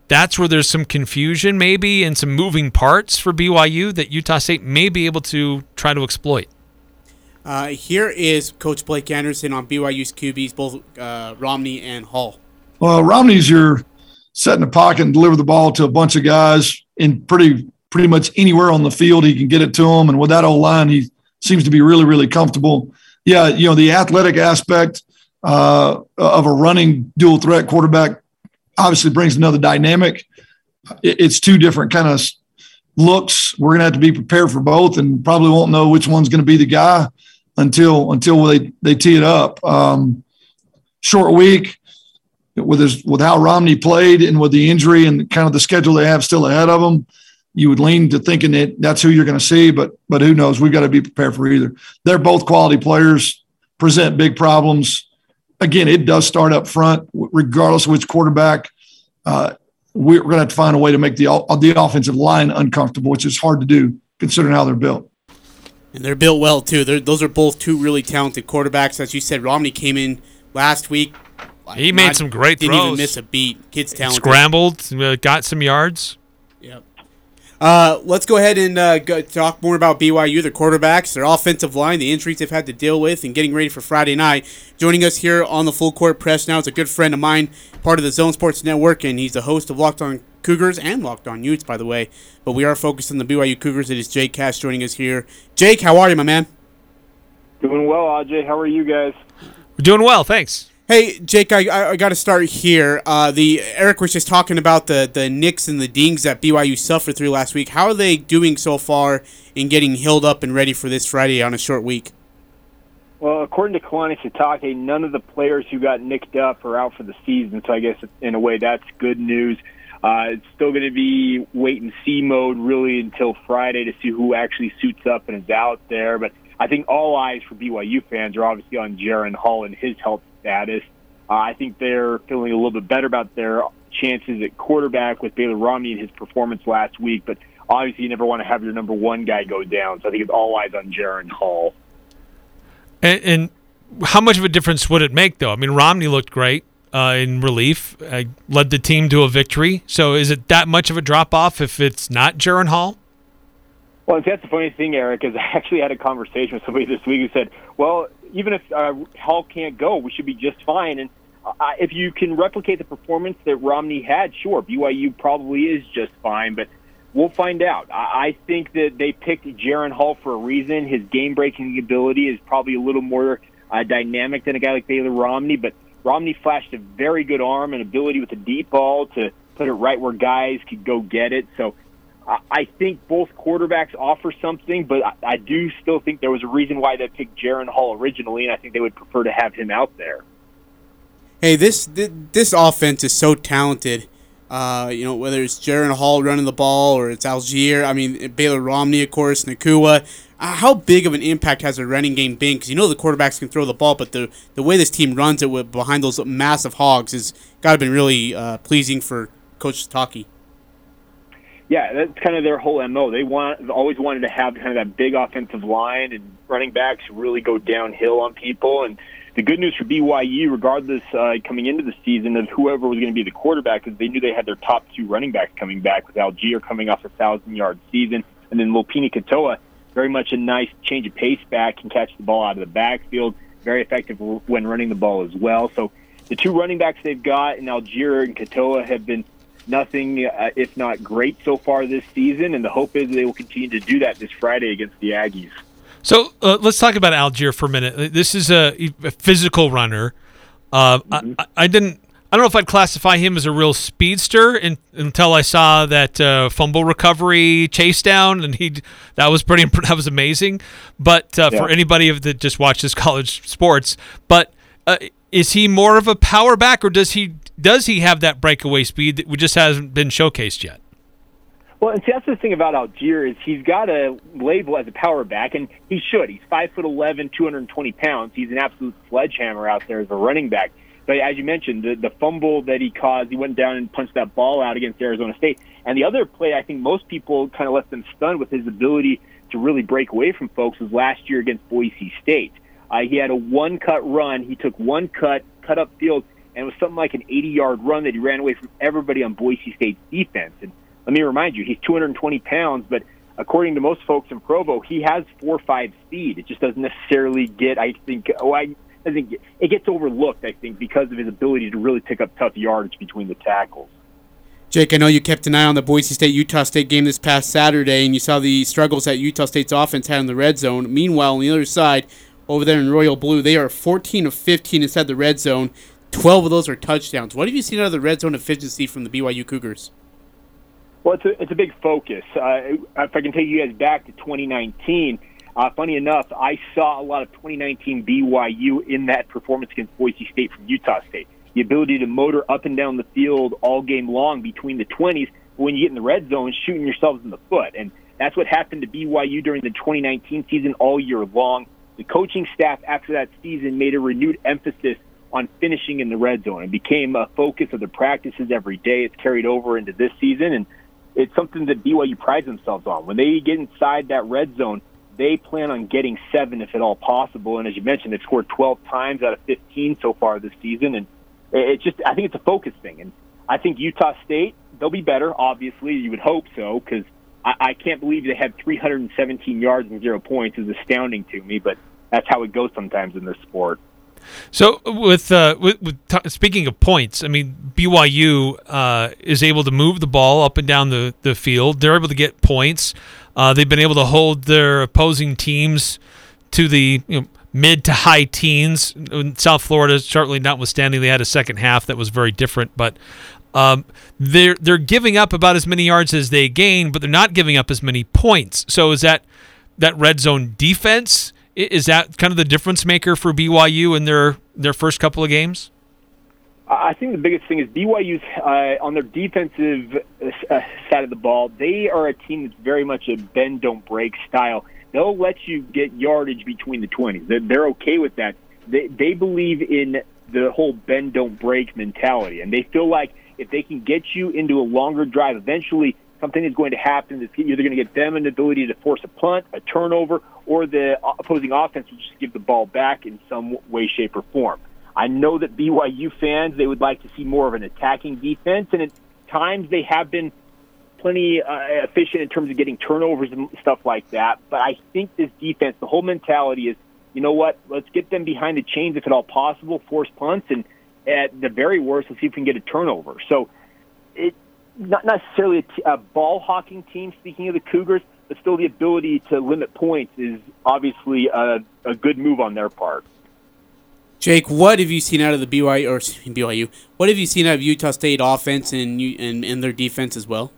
that's where there's some confusion maybe and some moving parts for BYU that Utah State may be able to try to exploit. Uh, here is Coach Blake Anderson on BYU's QBs, both uh, Romney and Hall. Well, Romney's your set in the pocket and deliver the ball to a bunch of guys in pretty pretty much anywhere on the field. He can get it to them, and with that old line, he seems to be really really comfortable. Yeah, you know the athletic aspect uh, of a running dual threat quarterback obviously brings another dynamic. It's two different kind of looks. We're gonna have to be prepared for both, and probably won't know which one's going to be the guy until until they they tee it up. Um, short week with his with how Romney played and with the injury and kind of the schedule they have still ahead of them, you would lean to thinking that that's who you're going to see. But but who knows? We've got to be prepared for either. They're both quality players, present big problems. Again, it does start up front, regardless of which quarterback. Uh, we're going to have to find a way to make the the offensive line uncomfortable, which is hard to do considering how they're built. And they're built well too. They're, those are both two really talented quarterbacks. As you said, Romney came in last week. He made not- some great throws. He didn't even miss a beat. Kid's talented. Scrambled, uh, got some yards. Yep. Uh, let's go ahead and uh, go talk more about BYU, their quarterbacks, their offensive line, the injuries they've had to deal with, and getting ready for Friday night. Joining us here on the Full Court Press now is a good friend of mine, part of the Zone Sports Network, and he's the host of Locked On Cougars and Locked On Utes, by the way. But we are focused on the BYU Cougars. It is Jake Hatch joining us here. Jake, how are you, my man? Doing well, Aj. How are you guys? We're doing well, thanks. Hey, Jake, I, I, got to start here. Uh, the Eric was just talking about the the nicks and the dings that BYU suffered through last week. How are they doing so far in getting healed up and ready for this Friday on a short week? Well, according to Kalani Sitake, none of the players who got nicked up are out for the season. So I guess in a way that's good news. Uh, it's still going to be wait and see mode really until Friday to see who actually suits up and is out there. But I think all eyes for BYU fans are obviously on Jaren Hall and his health status. Uh, I think they're feeling a little bit better about their chances at quarterback with Baylor Romney and his performance last week. But obviously, you never want to have your number one guy go down. So I think it's all eyes on Jaren Hall. And, and how much of a difference would it make, though? I mean, Romney looked great uh, in relief, uh, led the team to a victory. So is it that much of a drop off if it's not Jaren Hall? Well, that's the funny thing, Eric, is (laughs) I actually had a conversation with somebody this week who said, "Well, even if uh, Hall can't go, we should be just fine." And uh, if you can replicate the performance that Romney had, sure, BYU probably is just fine. But we'll find out. I, I think that they picked Jaren Hall for a reason. His game-breaking ability is probably a little more uh, dynamic than a guy like Baylor Romney, but Romney flashed a very good arm and ability with the deep ball to put it right where guys could go get it. So I- think both quarterbacks offer something, but I, do still think there was a reason why they picked Jaren Hall originally, and I think they would prefer to have him out there. Hey, this this offense is so talented. Uh, you know, whether it's Jaren Hall running the ball or it's Allgeier. I mean, Baylor Romney, of course, Nacua. Uh, how big of an impact has the running game been? Because you know the quarterbacks can throw the ball, but the the way this team runs it with behind those massive hogs has got to been really uh, pleasing for Coach Taki. Yeah, that's kind of their whole mo. They want always wanted to have kind of that big offensive line and running backs really go downhill on people. And the good news for BYU, regardless uh, coming into the season of whoever was going to be the quarterback, is they knew they had their top two running backs coming back with Allgeier coming off a thousand yard season, and then Lopini Katoa, very much a nice change of pace back, can catch the ball out of the backfield, very effective when running the ball as well. So the two running backs they've got in Allgeier and Katoa have been nothing uh, if not great so far this season, and the hope is they will continue to do that this Friday against the Aggies. So uh, let's talk about Allgeier for a minute. This is a, a physical runner. Uh, I, I didn't. I don't know if I'd classify him as a real speedster in, until I saw that uh, fumble recovery chase down, and he that was pretty (laughs) that was amazing. But uh, Yeah. for anybody that just watches (laughs) college sports, but uh, is he more of a power back, or does he does he have that breakaway speed that just hasn't been showcased yet? Well, and see, that's the thing about Allgeier is he's got a label as a power back, and he should. He's five foot eleven, two hundred and twenty pounds. He's an absolute sledgehammer out there as a running back. But as you mentioned, the, the fumble that he caused, he went down and punched that ball out against Arizona State. And the other play, I think most people kind of left them stunned with his ability to really break away from folks was last year against Boise State. Uh, he had a one cut run. He took one cut, cut up field, and it was something like an 80 yard run that he ran away from everybody on Boise State's defense. And let me remind you, he's 220 pounds, but according to most folks in Provo, he has four five speed. It just doesn't necessarily get, I think, oh, I, I think it gets overlooked. I think because of his ability to really pick up tough yards between the tackles. Jake, I know you kept an eye on the Boise State Utah State game this past Saturday, and you saw the struggles that Utah State's offense had in the red zone. Meanwhile, on the other side, over there in Royal Blue, they are 14 of 15 inside the red zone. 12 of those are touchdowns. What have you seen out of the red zone efficiency from the BYU Cougars? Well, it's a, it's a big focus. Uh, if I can take you guys back to 2019, uh, funny enough, I saw a lot of 2019 BYU in that performance against Boise State from Utah State. The ability to motor up and down the field all game long between the 20s, but when you get in the red zone, shooting yourselves in the foot. And that's what happened to BYU during the 2019 season all year long. The coaching staff after that season made a renewed emphasis on finishing in the red zone. It became a focus of the practices every day. It's carried over into this season, and it's something that BYU prides themselves on. When they get inside that red zone, they plan on getting seven if at all possible. And as you mentioned, they've scored 12 times out of 15 so far this season, and it's just I think it's a focus thing. And I think Utah State they'll be better. Obviously, you would hope so because I, I can't believe they had 317 yards and zero points. is astounding to me, but that's how it goes sometimes in this sport. So with uh, with, with t- speaking of points, I mean BYU uh, is able to move the ball up and down the, the field. They're able to get points. Uh, they've been able to hold their opposing teams to the you know, mid to high teens. In South Florida, certainly notwithstanding, they had a second half that was very different, but. Um, they're they're giving up about as many yards as they gain, but they're not giving up as many points. So is that that red zone defense? Is that kind of the difference maker for BYU in their their first couple of games? I think the biggest thing is BYU's uh, on their defensive uh, side of the ball. They are a team that's very much a bend don't break style. They'll let you get yardage between the twenties. They're, they're okay with that. They they believe in the whole bend don't break mentality, and they feel like if they can get you into a longer drive, eventually something is going to happen. That's either going to get them an ability to force a punt, a turnover, or the opposing offense will just give the ball back in some way, shape, or form. I know that BYU fans they would like to see more of an attacking defense, and at times they have been plenty uh, efficient in terms of getting turnovers and stuff like that. But I think this defense, the whole mentality is, you know what? Let's get them behind the chains if at all possible, force punts, and at the very worst, let's see if we can get a turnover. So it not necessarily a, t- a ball hawking team. Speaking of the Cougars, but still the ability to limit points is obviously a, a good move on their part. Jake, what have you seen out of the BYU or BYU? What have you seen out of Utah State offense and and, and their defense as well?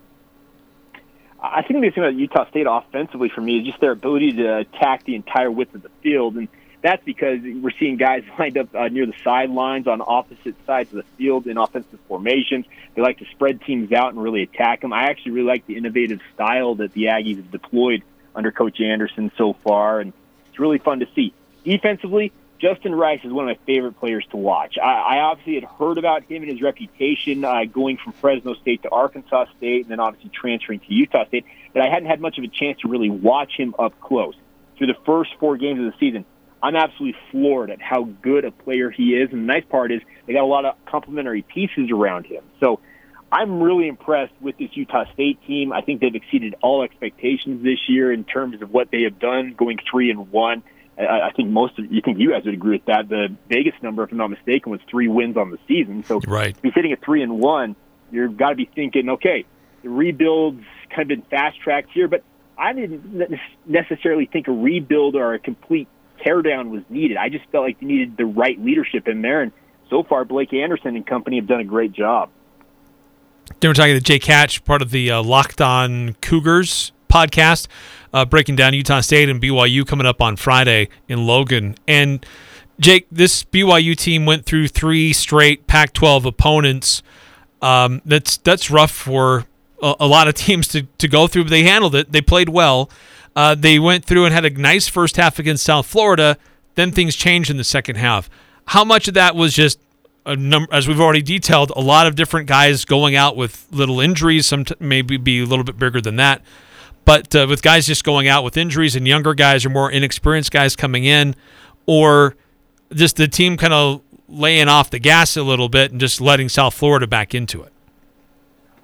I think the thing about Utah State offensively for me is just their ability to attack the entire width of the field, and that's because we're seeing guys (laughs) lined up uh, near the sidelines on opposite sides of the field in offensive formations. They like to spread teams out and really attack them. I actually really like the innovative style that the Aggies have deployed under Coach Anderson so far, and it's really fun to see. Defensively, Justin Rice is one of my favorite players to watch. I, I obviously had heard about him and his reputation uh, going from Fresno State to Arkansas State and then obviously transferring to Utah State, but I hadn't had much of a chance to really watch him up close. Through the first four games of the season, I'm absolutely floored at how good a player he is. And the nice part is they got a lot of complementary pieces around him. So I'm really impressed with this Utah State team. I think they've exceeded all expectations this year in terms of what they have done, going three and one. I I think most of you think you guys would agree with that. The Vegas number, if I'm not mistaken, was three wins on the season. So right. if you're sitting at three and one, you've got to be thinking, okay, the rebuild's kind of been fast tracked here, but I didn't necessarily think a rebuild or a complete teardown was needed. I just felt like they needed the right leadership in there, and so far, Blake Anderson and company have done a great job. Then we're talking to Jake Hatch, part of the uh, Locked On Cougars podcast, uh, breaking down Utah State and BYU coming up on Friday in Logan. And Jake, this BYU team went through three straight Pac-12 opponents. Um, that's that's rough for a, a, lot of (laughs) teams to, to go through, but they handled it. They played well. Uh, they went through and had a nice first half against South Florida. Then things changed in the second half. How much of that was just a number, as we've already detailed, a lot of different guys going out with little injuries. Some t- maybe be a little bit bigger than that, but uh, with guys just going out with injuries and younger guys or more inexperienced guys coming in, or just the team kind of laying off the gas a little bit and just letting South Florida back into it.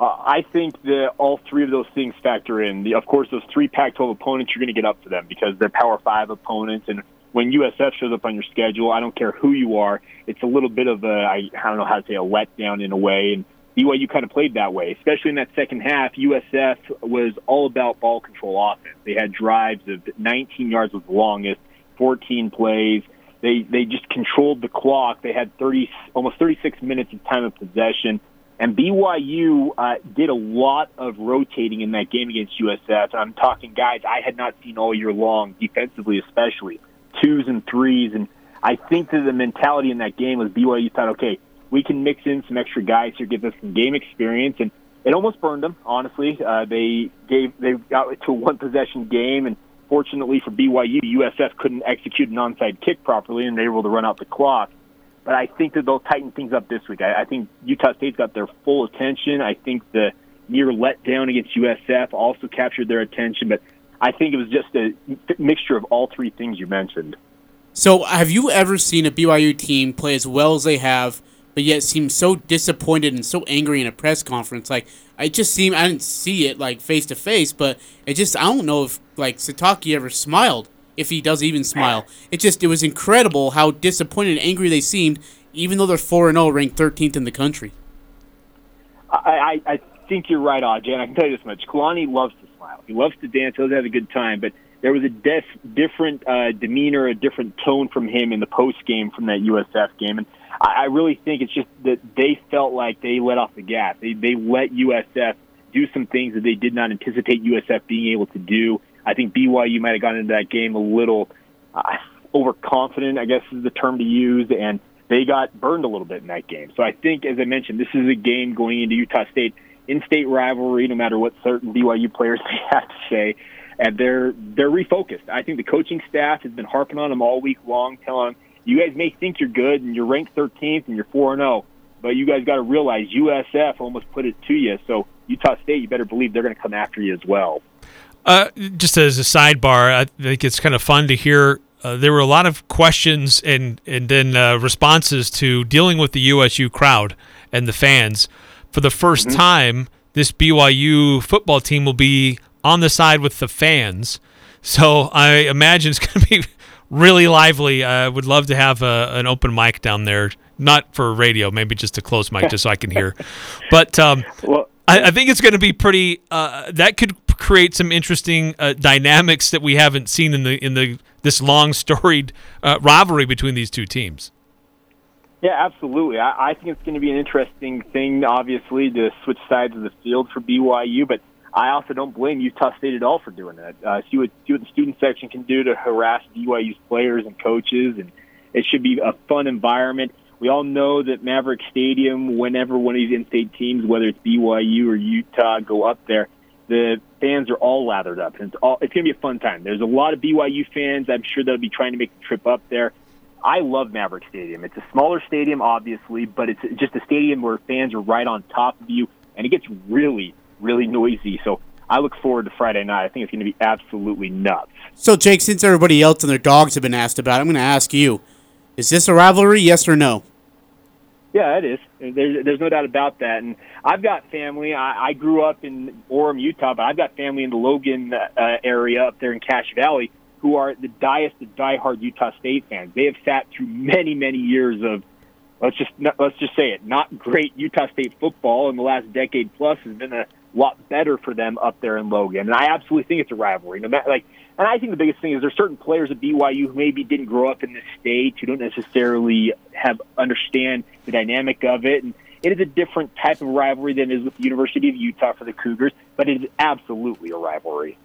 Uh, I think that all three of those things factor in. The, of course, those three Pac-12 opponents, you're going to get up to them because they're Power Five opponents, and when USF shows up on your schedule, I don't care who you are, it's a little bit of a I, I don't know how to say a letdown in a way. And BYU kind of played that way, especially in that second half. USF was all about ball control offense. They had drives of 19 yards was the longest, 14 plays. They they just controlled the clock. They had 30 almost 36 minutes of time of possession. And BYU uh, did a lot of rotating in that game against USF. I'm talking guys I had not seen all year long, defensively especially twos and threes. And I think that the mentality in that game was BYU thought, okay, we can mix in some extra guys here, give us some game experience, and it almost burned them. Honestly, uh, they gave they got to a one possession game, and fortunately for BYU, USF couldn't execute an onside kick properly, and they were able to run out the clock. But I think that they'll tighten things up this week. I, I think Utah State's got their full attention. I think the near letdown against USF also captured their attention, but I think it was just a mixture of all three things you mentioned. So, have you ever seen a BYU team play as well as they have, but yet seem so disappointed and so angry in a press conference? Like, I just seem I didn't see it like face to face, but it just I don't know if like Sitake ever smiled, if he does even smile. It just it was incredible how disappointed and angry they seemed, even though they're four and zero, oh, ranked thirteenth in the country. I, I I think you're right, Aj, and I can tell you this much: Kalani loves to smile. He loves to dance. He loves to have a good time. But there was a def- different uh, demeanor, a different tone from him in the post game from that USF game, and I, I really think it's just that they felt like they let off the gas. They they let USF do some things that they did not anticipate USF being able to do. I think BYU might have gone into that game a little uh, overconfident, I guess is the term to use, and they got burned a little bit in that game. So I think, as I mentioned, this is a game going into Utah State in-state rivalry, no matter what certain BYU players (laughs) may have to say, and they're they're refocused. I think the coaching staff has been harping on them all week long, telling them, "You guys may think you're good and you're ranked 13th and you're four and 0, but you guys got to realize USF almost put it to you. So Utah State, you better believe they're going to come after you as well." Uh, just as a sidebar, I think it's kind of fun to hear. Uh, there were a lot of questions and and then uh, responses to dealing with the USU crowd and the fans for the 1st mm-hmm. time, this BYU football team will be on the side with the fans. So I imagine it's (laughs) going to be really lively. I would love to have a, an open mic down there, not for radio, maybe just a closed mic, just so I can hear. (laughs) But um, well, I, I, think it's going to be pretty. Uh, that could create some interesting uh, dynamics that we haven't seen in the in the this long storied uh, rivalry between these two teams. Yeah, absolutely. I, I think it's going to be an interesting thing, obviously, to switch sides of the field for BYU, but I also don't blame Utah State at all for doing that. Uh, see what see what the student section can do to harass BYU's players and coaches, and it should be a fun environment. We all know that Maverick Stadium, whenever one of these in-state teams, whether it's BYU or Utah, go up there, the fans are all lathered up, and it's all it's going to be a fun time. There's a lot of BYU fans. I'm sure they'll be trying to make the trip up there. I love Maverick Stadium. It's a smaller stadium, obviously, but it's just a stadium where fans are right on top of you, and it gets really, really noisy. So I look forward to Friday night. I think it's going to be absolutely nuts. So, Jake, since everybody else and their dogs have been asked about, it, I'm going to ask you: Is this a rivalry? Yes or no? Yeah, it is. There's, there's no doubt about that. And I've got family. I, I grew up in Orem, Utah, but I've got family in the Logan uh, area up there in Cache Valley who are the diest of diehard Utah State fans. They have sat through many, many years of let's just let's just say it, not great Utah State football in the last decade plus has been a lot better for them up there in Logan. And I absolutely think it's a rivalry. No matter like And I think the biggest thing is there's certain players at BYU who maybe didn't grow up in this state, who don't necessarily have understand the dynamic of it. And it is a different type of rivalry than is with the University of Utah for the Cougars, but it is absolutely a rivalry.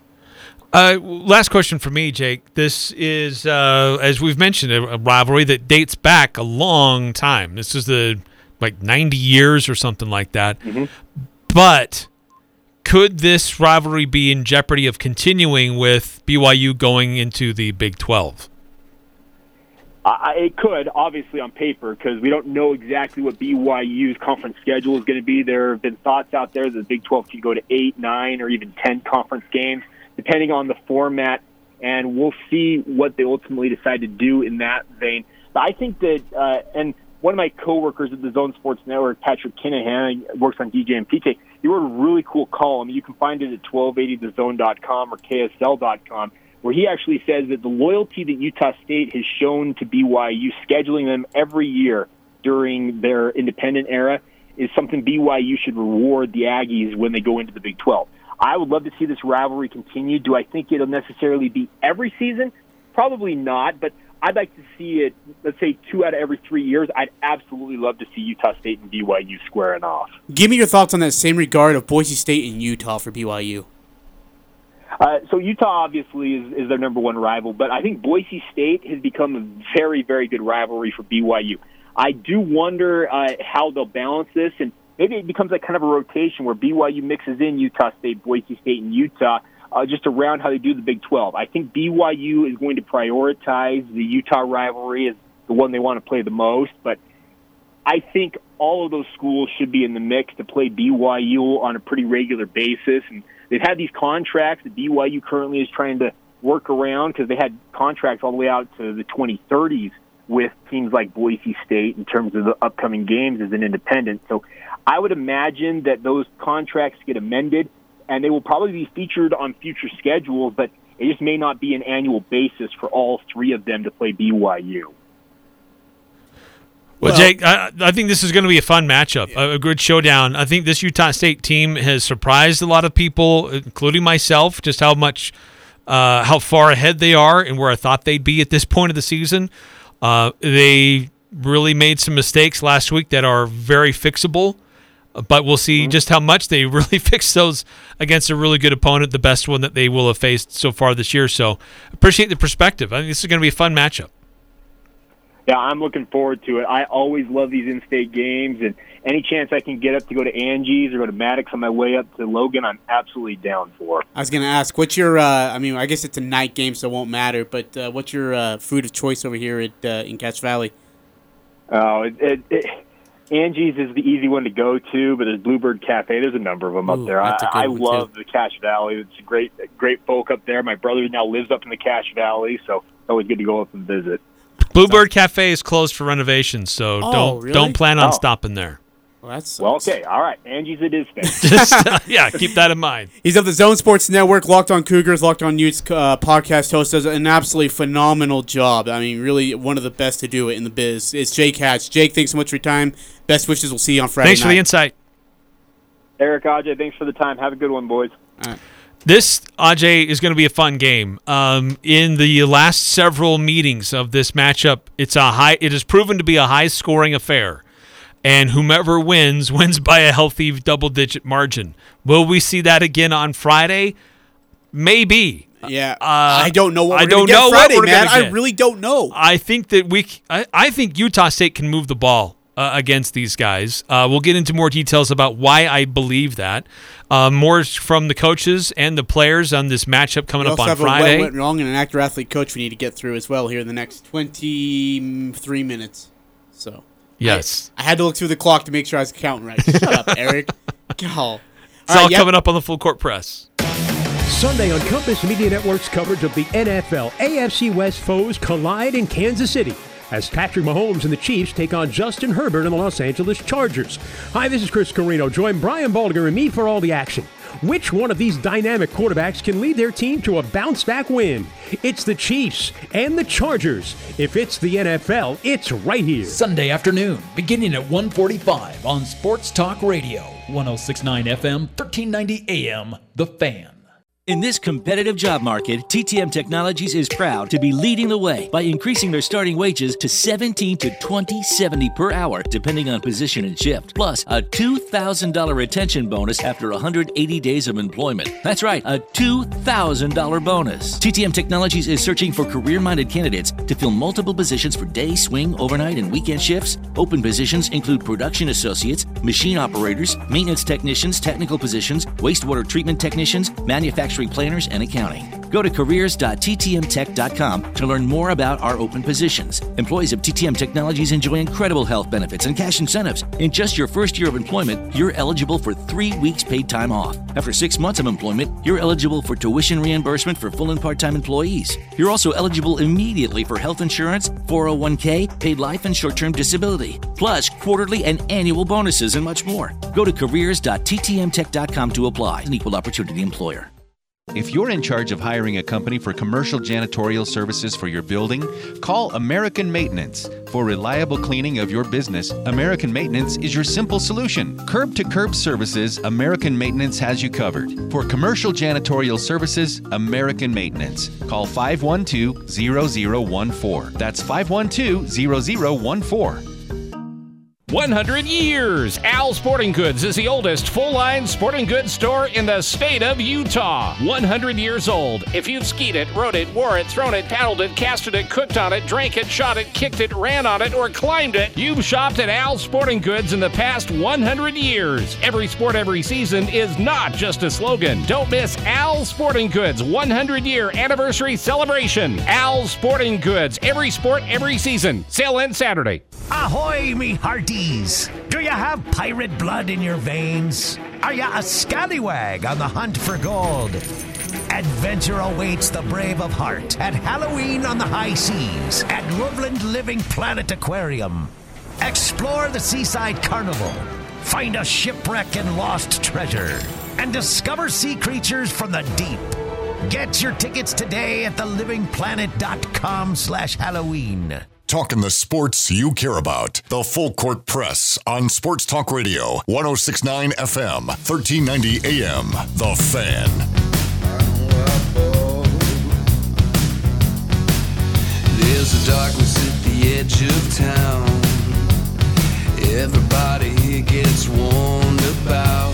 Uh, last question for me, Jake. This is, uh, as we've mentioned, a, a, rivalry that dates back a long time. This is the like 90 years or something like that. Mm-hmm. But could this rivalry be in jeopardy of continuing with BYU going into the Big 12? Uh, it could, obviously, on paper, because we don't know exactly what BYU's conference schedule is going to be. There have been thoughts out there that the Big 12 could go to eight, nine, or even 10 conference games, depending on the format, and we'll see what they ultimately decide to do in that vein. But I think that, uh, and one of my coworkers at the Zone Sports Network, Patrick Kinahan, works on DJ and PK. He wrote a really cool column. You can find it at 1280thezone.com or KSL.com where he actually says that the loyalty that Utah State has shown to BYU, scheduling them every year during their independent era, is something BYU should reward the Aggies when they go into the Big 12. I would love to see this rivalry continue. Do I think it'll necessarily be every season? Probably not, but I'd like to see it, let's say, two out of every three years. I'd absolutely love to see Utah State and BYU squaring off. Give me your thoughts on that same regard of Boise State and Utah for BYU. Uh, so Utah obviously is, is their number one rival, but I think Boise State has become a very, very good rivalry for BYU. I do wonder uh, how they'll balance this, and maybe it becomes like kind of a rotation where BYU mixes in Utah State, Boise State, and Utah uh, just around how they do the Big 12. I think BYU is going to prioritize the Utah rivalry as the one they want to play the most, but I think all of those schools should be in the mix to play BYU on a pretty regular basis. And they've had these contracts that BYU currently is trying to work around because they had contracts all the way out to the 2030s with teams like Boise State in terms of the upcoming games as an independent. So I would imagine that those contracts get amended and they will probably be featured on future schedules, but it just may not be an annual basis for all three of them to play BYU. Well, Jake, I, I, think this is going to be a fun matchup, a, a, good showdown. I think this Utah State team has surprised a lot of people, including myself, just how much, uh, how far ahead they are and where I thought they'd be at this point of the season. Uh, they really made some mistakes last week that are very fixable, but we'll see mm-hmm. just how much they (laughs) really fix those against a really good opponent, the best one that they will have faced so far this year. So appreciate the perspective. I think this is going to be a fun matchup yeah, I'm looking forward to it. I always love these in-state games, and any chance I can get up to go to Angie's or go to Maddox on my way up to Logan, I'm absolutely down for. I was going to ask, what's your? Uh, I mean, I guess it's a night game, so it won't matter. But uh, what's your uh, food of choice over here at uh, in Cache Valley? Oh, it, it, it, Angie's is the easy one to go to, but there's Bluebird Cafe. There's a number of them Ooh, up there. I, I love too. the Cache Valley. It's a great, great folk up there. My brother now lives up in the Cache Valley, so always good to go up and visit. Bluebird Cafe is closed for renovations, so Oh, don't really? don't plan on Oh. stopping there. Well, that's Well, okay, all right. Angie's it is then. Just, uh, yeah, keep that in mind. He's of the Zone Sports Network, Locked On Cougars, Locked On Utes uh, podcast host. Does an absolutely phenomenal job. I mean, really one of the best to do it in the biz. It's Jake Hatch. Jake, thanks so much for your time. Best wishes. We'll see you on Friday. Thanks for the insight. Eric Ajay, thanks for the time. Have a good one, boys. This Aj is going to be a fun game. Um, in the last several meetings of this matchup, it's a high. It has proven to be a high-scoring affair, and whomever wins (laughs) wins by a healthy double-digit margin. Will we see that again on Friday? Maybe. Yeah, Uh, I don't know what I don't get know Friday, what man. I really don't know. I think that we. I, I think Utah State can move the ball uh, against these guys. Uh, we'll get into more details about why I believe that. Uh, more from the coaches and the players on this matchup coming up on Friday. went wrong and an actor athlete coach we need to get through as well here in the next twenty three minutes. So Yes. I, I had to look through the clock to make sure I was counting right. Shut up, (laughs) Eric. God. It's all coming up on the full court press. Sunday on Compass Media Network's coverage of the NFL, AFC West foes collide in Kansas City as Patrick Mahomes and the Chiefs take on Justin Herbert and the Los Angeles Chargers. Hi, this is Chris Carrino. Join Brian Baldinger and me for all the action. Which one of these dynamic quarterbacks can lead their team to a bounce back win? It's the Chiefs and the Chargers. If it's the NFL, it's right here. Sunday afternoon, beginning at 1:45 on Sports Talk Radio, 1069 FM, 1390 AM, The Fan. In this competitive job market, TTM Technologies is proud to be leading the way by increasing their starting wages to 17 to 2070 per hour, depending on position and shift, plus a $2,000 retention bonus after 180 days of employment. That's right, a $2,000 bonus. TTM Technologies is searching for career-minded candidates to fill multiple positions for day, swing, overnight, and weekend shifts. Open positions include production associates, machine operators, maintenance technicians, technical positions, wastewater treatment technicians, manufacturing planners, and accounting. Go to careers.ttmtech.com to learn more about our open positions. Employees of TTM Technologies enjoy incredible health benefits and cash incentives. In just your first year of employment, you're eligible for three weeks paid time off. After six months of employment, you're eligible for tuition reimbursement for full and part time employees. You're also eligible immediately for health insurance, 401k, paid life, and short term disability, plus quarterly and annual bonuses and much more. Go to careers.ttmtech.com to apply. An equal opportunity employer. If you're in charge of hiring a company for commercial janitorial services for your building, call American Maintenance. For reliable cleaning of your business, American Maintenance is your simple solution. Curb to curb services, American Maintenance has you covered. For commercial janitorial services, American Maintenance. Call 512 0014. That's 512 0014. 100 years! Al Sporting Goods is the oldest full line sporting goods store in the state of Utah. 100 years old. If you've skied it, rode it, wore it, thrown it, paddled it, casted it, cooked on it, drank it, shot it, kicked it, ran on it, or climbed it, you've shopped at Al Sporting Goods in the past 100 years. Every sport, every season is not just a slogan. Don't miss Al Sporting Goods 100 year anniversary celebration. Al Sporting Goods. Every sport, every season. Sale ends Saturday. Ahoy, me Do you have pirate blood in your veins? Are you a scallywag on the hunt for gold? Adventure awaits the brave of heart at Halloween on the high seas at Loveland Living Planet Aquarium. Explore the Seaside Carnival, find a shipwreck and lost treasure, and discover sea creatures from the deep. Get your tickets today at thelivingplanet.com slash Halloween. Talking the sports you care about. The Full Court Press on Sports Talk Radio, 1069 FM, 1390 AM. The Fan. There's a darkness at the edge of town. Everybody here gets warned about.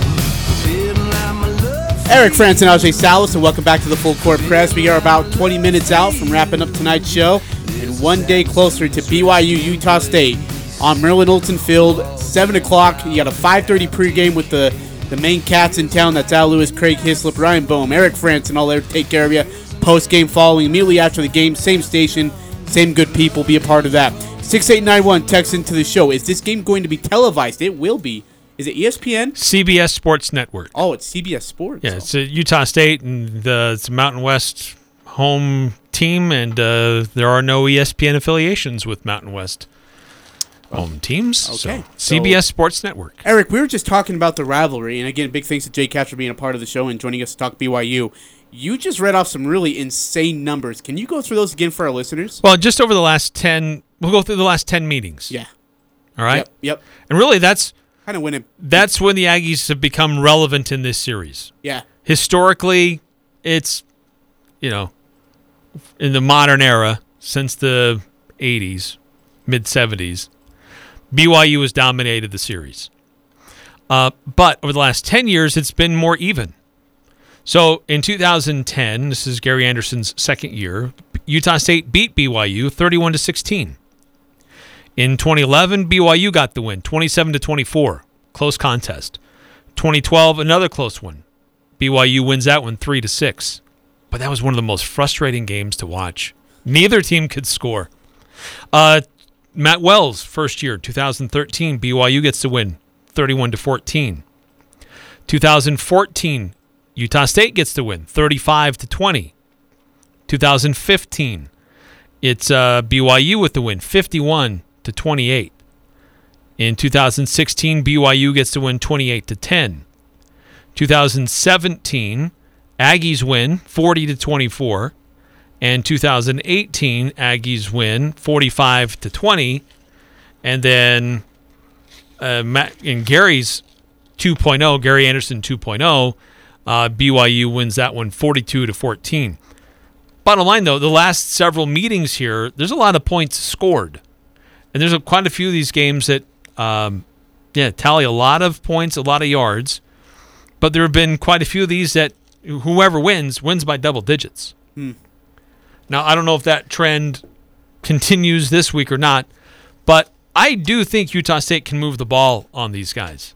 Feeling like my love. Eric Frandsen and Ajay Salvesen, and welcome back to the Full Court Press. We are about 20 minutes out from wrapping up tonight's show, and one day closer to BYU Utah State on Merlin Olsen Field, 7 o'clock. You got a 5:30 pregame with the the main cats in town. That's Al Lewis, Craig Hislop, Ryan Boehm, Eric Frandsen, and all there to take care of you. Post game following immediately after the game, same station, same good people. Be a part of that. 6891 text into the show. Is this game going to be televised? It will be. Is it ESPN? CBS Sports Network. Oh, it's CBS Sports. Yeah, it's oh. a Utah State and the it's Mountain West home team, and uh, there are no ESPN affiliations with Mountain West home teams. Okay. So, CBS Sports Network. Eric, we were just talking about the rivalry, and again, big thanks to Jay Katz for being a part of the show and joining us to talk BYU. You just read off some really insane numbers. Can you go through those again for our listeners? Well, just over the last ten, we'll go through the last ten meetings. Yeah. All right. Yep. Yep. And really, that's kind of when it. That's when the Aggies have become relevant in this series. Yeah. Historically, it's you know, in the modern era since the '80s, mid '70s, BYU has dominated the series. Uh, but over the last 10 years, it's been more even. So in 2010, this is Gary Anderson's second year, Utah State beat BYU 31 to 16. In 2011, BYU got the win 27 to 24, close contest. 2012, another close one. BYU wins that one 3 to 6. But that was one of the most frustrating games to watch. Neither team could score. Uh, Matt Wells, first year, 2013, BYU gets to win, 31 to 14. 2014, Utah State gets to win, 35 to 20. 2015, it's uh, BYU with the win, 51 to 28. In 2016, BYU gets to win, 28 to 10. 2017, Aggies win, 40 to 24 and 2018 Aggies win 45 to 20 and then uh, Matt, in Gary's 2.0 Gary Anderson 2.0 Uh, BYU wins that one 42 to 14. Bottom line, though, the last several meetings here, there's a lot of points scored, and there's a, quite a few of these games that, um, yeah, tally a lot of points, a lot of yards. But there have been quite a few of these that whoever wins wins by double digits. Hmm. Now, I don't know if that trend continues this week or not, but I do think Utah State can move the ball on these guys.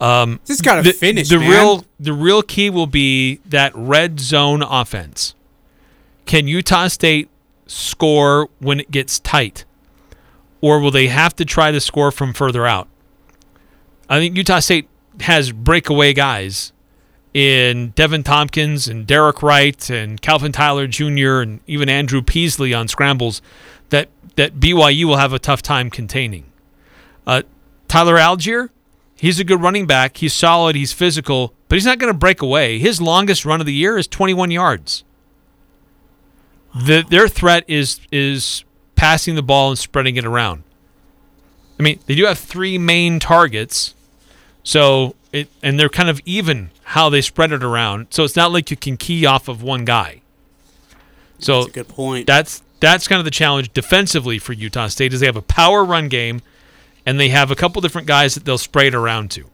Um, Just gotta the, finish, The man. real the real key will be that red zone offense. Can Utah State score when it gets tight, or will they have to try to score from further out? I think Utah State has breakaway guys in Deven Thompkins and Derek Wright and Calvin Tyler Jr. and even Andrew Peasley on scrambles that that BYU will have a tough time containing. Uh, Tyler Allgeier, he's a good running back. He's solid. He's physical, but he's not going to break away. His longest run of the year is 21 yards. The, their threat is is passing the ball and spreading it around. I mean, they do have three main targets, so it and they're kind of even how they spread it around. So it's not like you can key off of one guy. So That's a good point. That's that's kind of the challenge defensively for Utah State is they have a power run game, and they have a couple different guys that they'll spray it around to.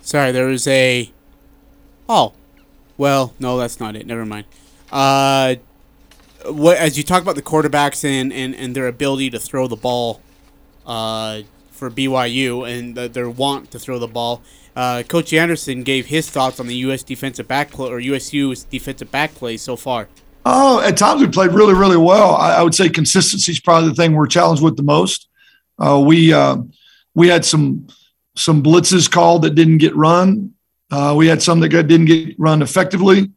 Sorry, there was a. Oh, well, no, that's not it. Never mind. Uh, what as you talk about the quarterbacks and, and, and their ability to throw the ball, uh, for BYU and the, their want to throw the ball. Uh, Coach Anderson gave his thoughts on the U.S. defensive back play or USU's defensive back play so far. Oh, at times we played really, really well. I, I would say consistency is probably the thing we're challenged with the most. Uh, we uh, we had some some blitzes called that didn't get run. Uh, we had some that got, didn't get run effectively.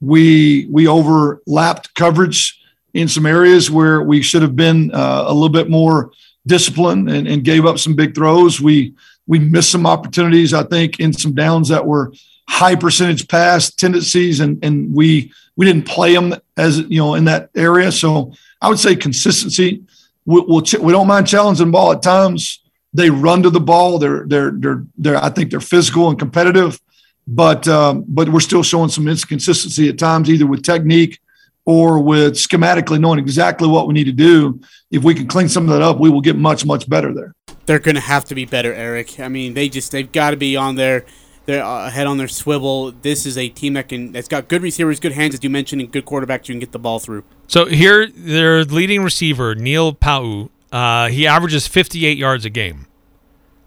We we overlapped coverage in some areas where we should have been uh, a little bit more disciplined and, and gave up some big throws. We we missed some opportunities, I think, in some downs that were high percentage pass tendencies, and and we we didn't play them as you know in that area. So I would say consistency. We, we'll we don't mind challenging ball at times. They run to the ball. They're they're they're they're. I think they're physical and competitive, but um, but we're still showing some inconsistency at times, either with technique or with schematically knowing exactly what we need to do. If we can clean some of that up, we will get much much better there. They're gonna have to be better, Eric. I mean, they just they've got to be on their their uh, head on their swivel. This is a team that can that's got good receivers, good hands, as you mentioned, and good quarterbacks you can get the ball through. So here, their leading receiver Neil Pau, uh, he averages 58 yards a game.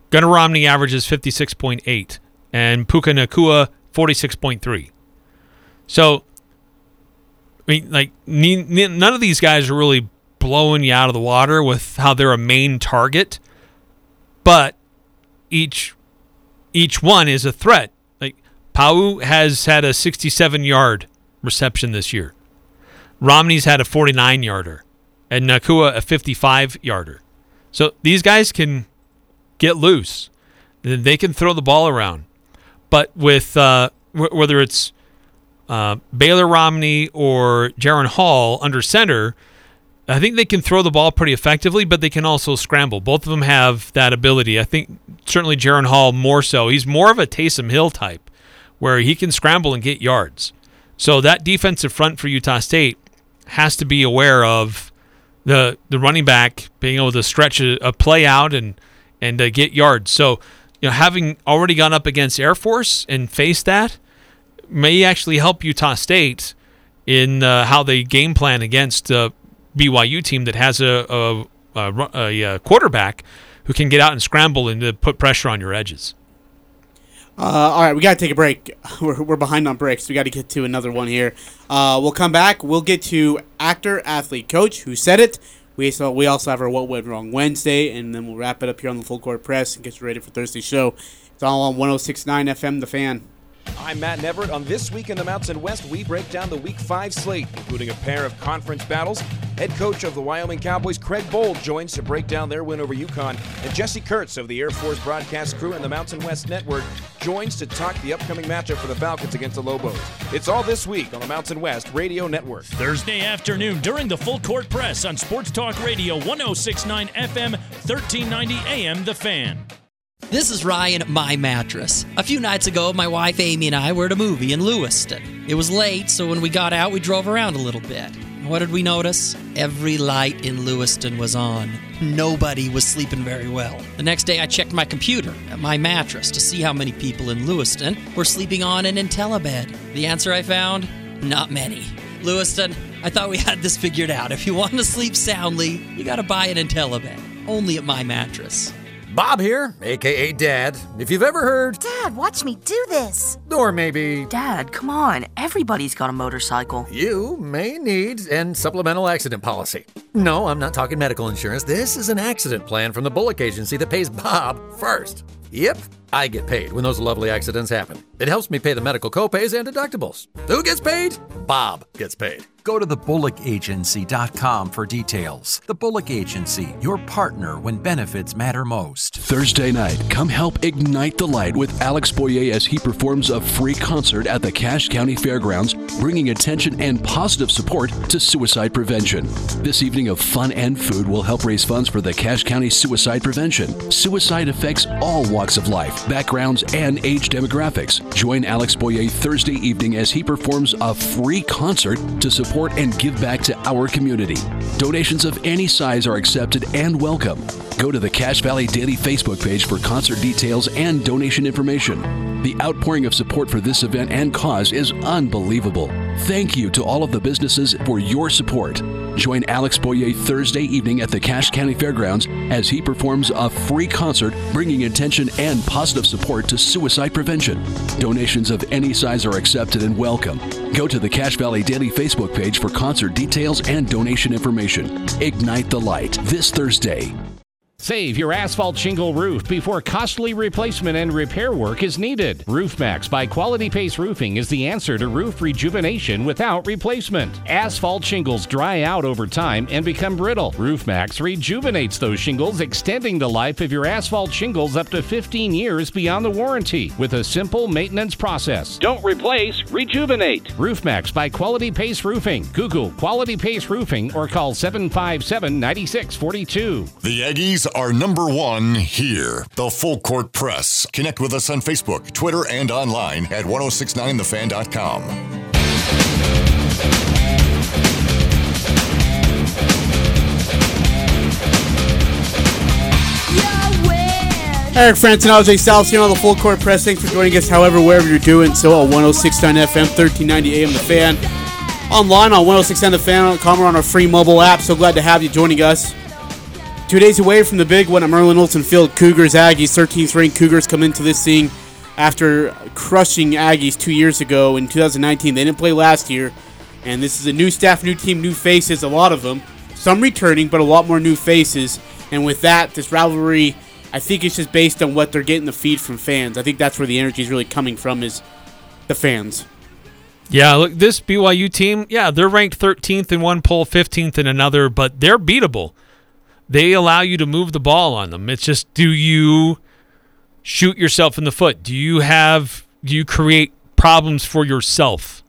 Gunnar Romney averages 56.8, and Puka Nacua 46.3. So, I mean, like ne- ne- none of these guys are really blowing you out of the water with how they're a main target, but each each one is a threat. Like Pau has had a 67 yard reception this year. Romney's had a 49 yarder, and Nacua a 55 yarder. So these guys can get loose. They can throw the ball around. But with uh, w- whether it's uh, Baylor Romney or Jaren Hall under center, I think they can throw the ball pretty effectively, but they can also scramble. Both of them have that ability. I think certainly Jaren Hall more so. He's more of a Taysom Hill type, where he can scramble and get yards. So that defensive front for Utah State has to be aware of the the running back being able to stretch a, a play out and and uh, get yards. So you know, having already gone up against Air Force and faced that may actually help Utah State in uh, how they game plan against a BYU team that has a a, a, a, a quarterback who can get out and scramble and uh, put pressure on your edges. Uh, all right, we got to take a break. (laughs) We're, we're behind on breaks. We got to get to another one here. Uh, we'll come back. We'll get to actor, athlete, coach who said it. We so we also have our what went wrong Wednesday, and then we'll wrap it up here on the full court press and get you ready for Thursday's show. It's all on 106.9 FM, The Fan. I'm Matt Neverett. On This Week in the Mountain West, we break down the Week 5 slate, including a pair of conference battles. Head coach of the Wyoming Cowboys, Craig Bohl, joins to break down their win over UConn. And Jesse Kurtz of the Air Force broadcast crew and the Mountain West Network joins to talk the upcoming matchup for the Falcons against the Lobos. It's all this week on the Mountain West Radio Network. Thursday afternoon during the full court press on Sports Talk Radio 1069 FM, 1390 AM, The Fan. This is Ryan at My Mattress. A few nights ago, my wife Amy and I were at a movie in Lewiston. It was late, so when we got out, we drove around a little bit. What did we notice? Every light in Lewiston was on. Nobody was sleeping very well. The next day, I checked my computer at my mattress to see how many people in Lewiston were sleeping on an IntelliBed. The answer I found? Not many. Lewiston, I thought we had this figured out. If you want to sleep soundly, you gotta buy an IntelliBed. Only at my mattress. Bob here, aka Dad. If you've ever heard, Dad, watch me do this. or maybe Dad, come on. Everybody's got a motorcycle. you may need an supplemental accident policy. No, I'm not talking medical insurance. This is an accident plan from the Bullock Agency that pays Bob first. Yep, I get paid when those lovely accidents happen. It helps me pay the medical copays and deductibles. Who gets paid? Bob gets paid. Go to thebullock.agency.com for details. The Bullock Agency, your partner when benefits matter most. Thursday night, come help ignite the light with Alex Boyé as he performs a free concert at the Cache County Fairgrounds, bringing attention and positive support to suicide prevention. This evening of fun and food will help raise funds for the Cache County Suicide Prevention. Suicide affects all walks of life, backgrounds, and age demographics. Join Alex Boyé Thursday evening as he performs a free concert to support and give back to our community. Donations of any size are accepted and welcome. Go to the Cache Valley Daily Facebook page for concert details and donation information. The outpouring of support for this event and cause is unbelievable. Thank you to all of the businesses for your support. Join Alex Boyé Thursday evening at the Cache County Fairgrounds as he performs a free concert bringing attention and positive support to suicide prevention. Donations of any size are accepted and welcome. Go to the Cache Valley Daily Facebook page for concert details and donation information. Ignite the light this Thursday. Save your asphalt shingle roof before costly replacement and repair work is needed. RoofMax by Quality Pace Roofing is the answer to roof rejuvenation without replacement. Asphalt shingles dry out over time and become brittle. RoofMax rejuvenates those shingles, extending the life of your asphalt shingles up to 15 years beyond the warranty with a simple maintenance process. Don't replace, rejuvenate. RoofMax by Quality Pace Roofing. Google Quality Pace Roofing or call 757 9642. The Aggies are number one here. The Full Court Press. Connect with us on Facebook, Twitter, and online at 1069thefan.com. Eric Frandsen, Ajay Salvesen on the Full Court Press. Thanks for joining us, however, wherever you're doing so uh, on 1069 FM, 1390 AM The Fan. Online on 1069thefan.com or on our free mobile app. So glad to have you joining us. Two days away from the big one at Merlin Olsen Field, Cougars Aggies, 13th ranked Cougars come into this thing after crushing Aggies two years ago in 2019. They didn't play last year, and this is a new staff, new team, new faces, a lot of them. Some returning, but a lot more new faces. And with that, this rivalry, I think it's just based on what they're getting the feed from fans. I think that's where the energy is really coming from is the fans. Yeah, look, this BYU team, yeah, they're ranked 13th in one poll, 15th in another, but they're beatable. They allow you to move the ball on them. It's just do you shoot yourself in the foot? Do you have do you create problems for yourself?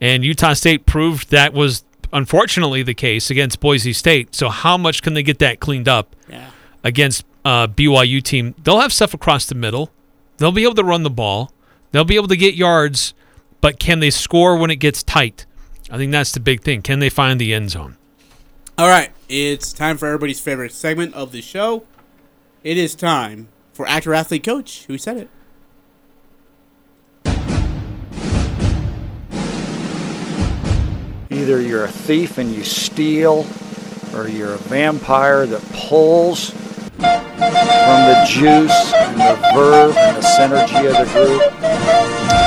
And Utah State proved that was unfortunately the case against Boise State. So how much can they get that cleaned up Yeah. against uh, BYU team? They'll have stuff across the middle. They'll be able to run the ball. They'll be able to get yards, but can they score when it gets tight? I think that's the big thing. Can they find the end zone? All right, it's time for everybody's favorite segment of the show. It is time for actor, athlete, coach. Who said it? Either you're a thief and you steal, or you're a vampire that pulls from the juice and the verve and the synergy of the group,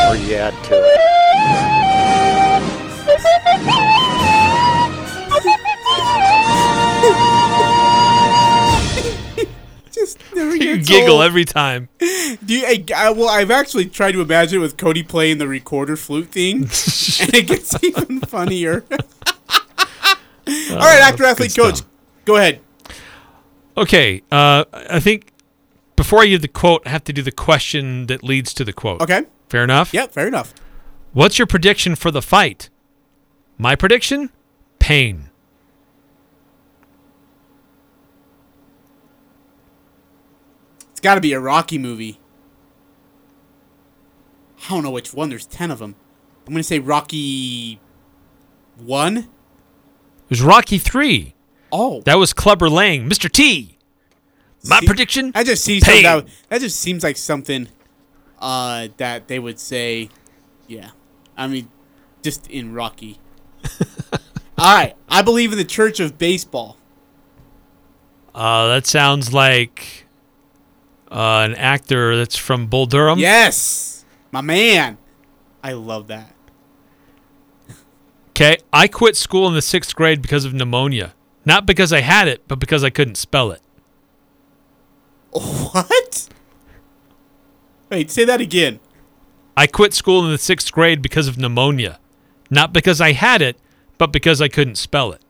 or you add to it. You giggle old. every time. (laughs) Do you, I, I- well, I've actually tried to imagine it with Cody playing the recorder flute thing, (laughs) and it gets (laughs) even funnier. All right, actor, athlete, coach, go ahead. Okay, uh, I think before I give the quote, I have to do the question that leads to the quote. Okay. Fair enough? Yep, fair enough. What's your prediction for the fight? My prediction? Pain. It's got to be a Rocky movie. I don't know which one. There's ten of them. I'm gonna say Rocky one. It was Rocky three. Oh, That was Clubber Lang, Mr. T. My See, prediction. That just seems pain. that, that just seems like something uh, that they would say. Yeah, I mean, just in Rocky. (laughs) All right, I believe in the Church of Baseball. Uh, that sounds like uh, an actor that's from Bull Durham. Yes, my man. I love that. Okay, I quit school in the sixth grade because of pneumonia. Not because I had it, but because I couldn't spell it. What? Wait, say that again. I quit school in the sixth grade because of pneumonia. Not because I had it, but because I couldn't spell it.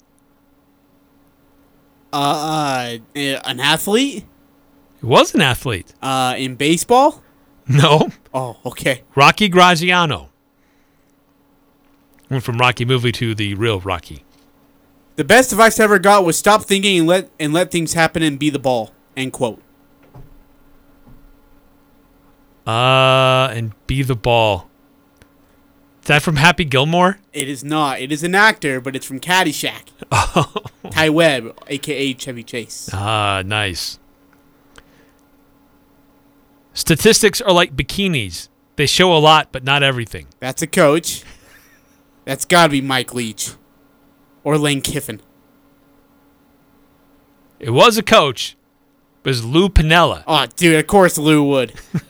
Uh, uh, an athlete? He was an athlete. Uh, in baseball? No. Oh, okay. Rocky Graziano. Went from Rocky movie to the real Rocky. The best advice I ever got was stop thinking and let and let things happen and be the ball. End quote. Uh, and be the ball. Is that from Happy Gilmore? It is not. It is an actor, but it's from Caddyshack. (laughs) Ty Webb, aka Chevy Chase. Ah, nice. Statistics are like bikinis. They show a lot, but not everything. That's a coach. That's got to be Mike Leach or Lane Kiffin. It was a coach. It was Lou Piniella. Oh, dude, of course Lou would. (laughs)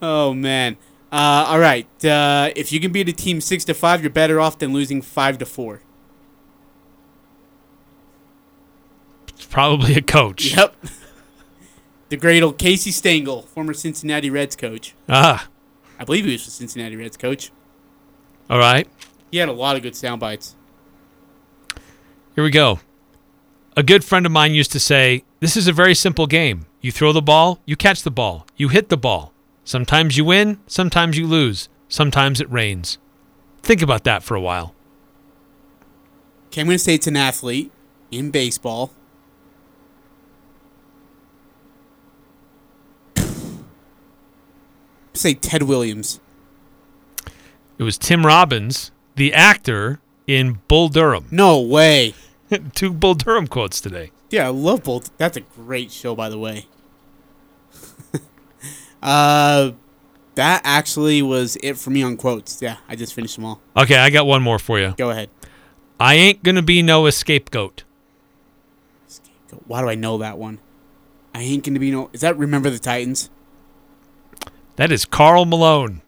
oh man. Uh, all right. Uh, if you can beat a team six to five, you're better off than losing five to four. Probably a coach. Yep. The great old Casey Stengel, former Cincinnati Reds coach. Ah, I believe he was the Cincinnati Reds coach. all right. He had a lot of good sound bites. Here we go. A good friend of mine used to say, This is a very simple game. You throw the ball, you catch the ball, you hit the ball. Sometimes you win, sometimes you lose, sometimes it rains. Think about that for a while. Okay, I'm going to say it's an athlete in baseball. Say Ted Williams. It was Tim Robbins, the actor in Bull Durham. No way. (laughs) Two Bull Durham quotes today. Yeah, I love Bolt. That's a great show, by the way. (laughs) uh, that actually was it for me on quotes. Yeah, I just finished them all. Okay, I got one more for you. Go ahead. I ain't gonna be no scapegoat. Why do I know that one? I ain't gonna be no. Is that Remember the Titans? That is Karl Malone.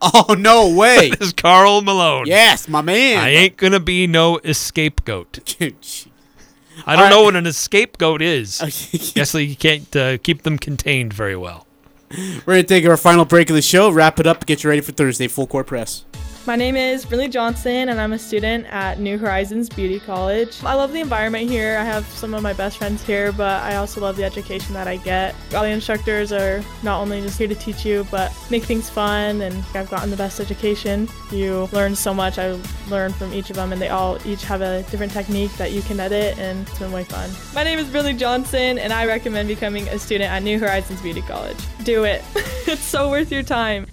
Oh no way! (laughs) that is Karl Malone. yes, my man. I ain't gonna be no scapegoat. (laughs) I don't All know right. what an scapegoat is. (laughs) Guess you can't uh, keep them contained very well. We're gonna take our final break of the show, wrap it up, get you ready for Thursday full court press. My name is Brinley Johnson, and I'm a student at New Horizons Beauty College. I love the environment here. I have some of my best friends here, but I also love the education that I get. All the instructors are not only just here to teach you, but make things fun, and I've gotten the best education. You learn so much. I learned from each of them, and they all each have a different technique that you can edit, and it's been way fun. My name is Brinley Johnson, and I recommend becoming a student at New Horizons Beauty College. Do it. (laughs) it's so worth your time.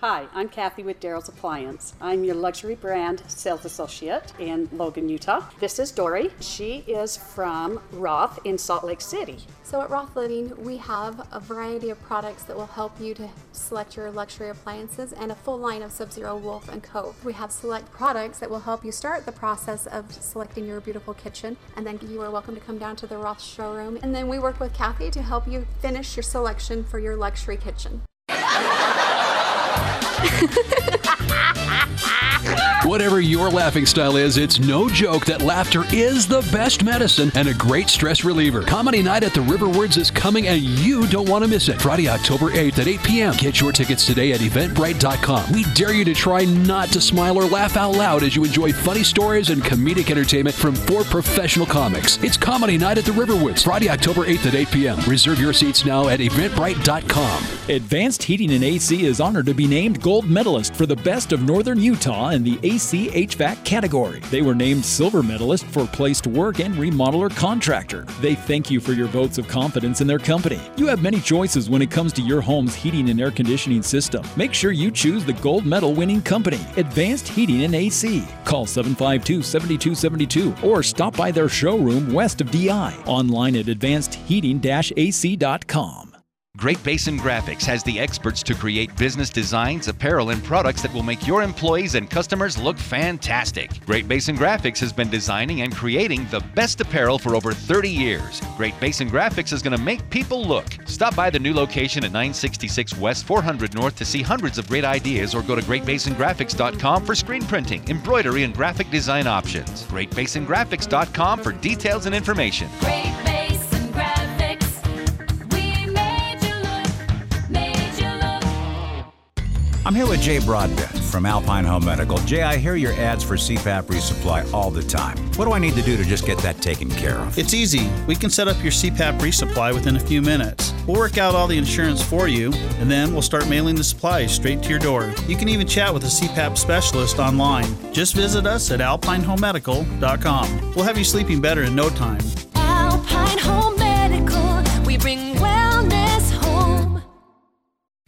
Hi, I'm Kathy with Daryl's Appliance. I'm your luxury brand sales associate in Logan, Utah. This is Dory. She is from Roth in Salt Lake City. So at Roth Living, we have a variety of products that will help you to select your luxury appliances and a full line of Sub-Zero, Wolf, and Cove. We have select products that will help you start the process of selecting your beautiful kitchen, and then you are welcome to come down to the Roth showroom. And then we work with Kathy to help you finish your selection for your luxury kitchen. Ha ha ha ha! Whatever your laughing style is, it's no joke that laughter is the best medicine and a great stress reliever. Comedy Night at the Riverwoods is coming and you don't want to miss it. Friday, October 8th at 8 p.m. Get your tickets today at eventbrite.com. We dare you to try not to smile or laugh out loud as you enjoy funny stories and comedic entertainment from four professional comics. It's Comedy Night at the Riverwoods, Friday, October 8th at 8 p.m. Reserve your seats now at eventbrite.com. Advanced Heating and AC is honored to be named gold medalist for the best of Northern Utah in the AC AC HVAC category. They were named silver medalist for place to work and remodeler contractor. They thank you for your votes of confidence in their company. You have many choices when it comes to your home's heating and air conditioning system. Make sure you choose the gold medal winning company, Advanced Heating and AC. Call 752 7272 or stop by their showroom west of DI. Online at advancedheating ac.com. Great Basin Graphics has the experts to create business designs, apparel, and products that will make your employees and customers look fantastic. Great Basin Graphics has been designing and creating the best apparel for over 30 years. Great Basin Graphics is going to make people look. Stop by the new location at 966 West 400 North to see hundreds of great ideas or go to greatbasingraphics.com for screen printing, embroidery, and graphic design options. Greatbasingraphics.com for details and information. I'm here with Jay Broadbent from Alpine Home Medical. Jay, I hear your ads for CPAP resupply all the time. What do I need to do to just get that taken care of? It's easy. We can set up your CPAP resupply within a few minutes. We'll work out all the insurance for you, and then we'll start mailing the supplies straight to your door. You can even chat with a CPAP specialist online. Just visit us at alpinehomemedical.com. We'll have you sleeping better in no time. Alpine Home Medical. We bring wellness home.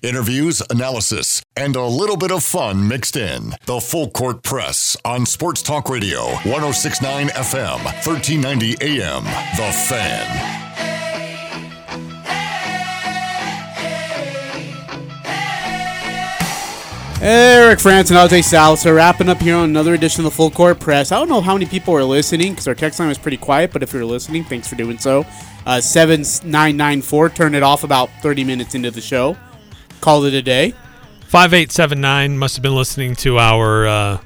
Interviews, analysis, and a little bit of fun mixed in. The Full Court Press on Sports Talk Radio, 1069 FM, 1390 AM. The Fan. Eric Frandsen and Ajay Salvesen wrapping up here on another edition of the Full Court Press. I don't know how many people are listening because our text line was pretty quiet, but if you're listening, thanks for doing so. Uh, 7994, turn it off about 30 minutes into the show. Call it a day. 5879 must have been listening to our uh,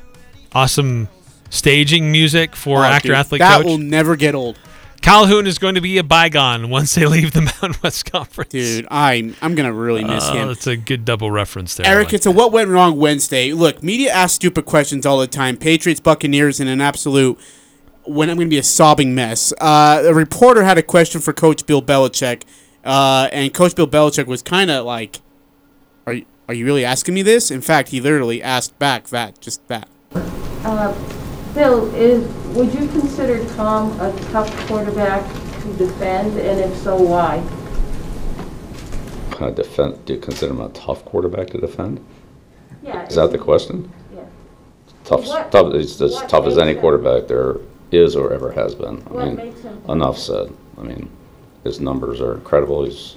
awesome staging music for Oh, actor dude, athlete that coach. will never get old. Calhoun is going to be a bygone once they (laughs) leave the Mountain West Conference. Dude, I'm I'm gonna really miss Uh, him. That's a good double reference there. Eric, it's a what went wrong Wednesday. Look, media asks stupid questions all the time. Patriots, Buccaneers, in an absolute when I'm going to be a sobbing mess. Uh, a reporter had a question for Coach Bill Belichick, uh, and Coach Bill Belichick was kind of like, "Are you, are you really asking me this?" In fact, he literally asked back that, just that. Uh, Bill, is, would you consider Tom a tough quarterback to defend, and if so, why? defend, do you consider him a tough quarterback to defend? Yeah. Is that the question? Yeah. Tough, What- tough. It's as tough as any him- quarterback there is or ever has been. I What mean, makes him- enough said. I mean, his numbers are incredible. He's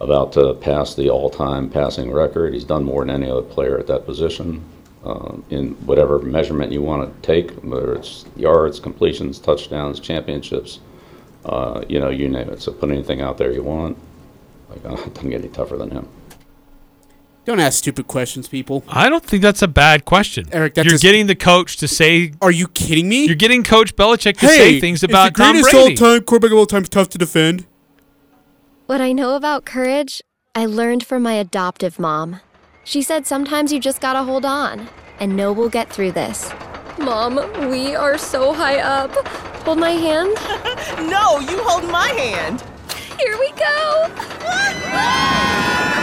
about to pass the all-time passing record. He's done more than any other player at that position. Um, in whatever measurement you want to take, whether it's yards, completions, touchdowns, championships, uh, you know, you name it. So put anything out there you want. Like, (laughs) it doesn't get any tougher than him. Don't ask stupid questions, people. I don't think that's a bad question. Eric, that's You're a- getting the coach to say. Are you kidding me? You're getting Coach Belichick to hey, say things is about the Tom greatest Brady. all-time quarterback of all time is tough to defend. What I know about courage, I learned from my adoptive mom. She said sometimes you just gotta hold on and know we'll get through this. Mom, we are so high up. Hold my hand. (laughs) no, you hold my hand. Here we go.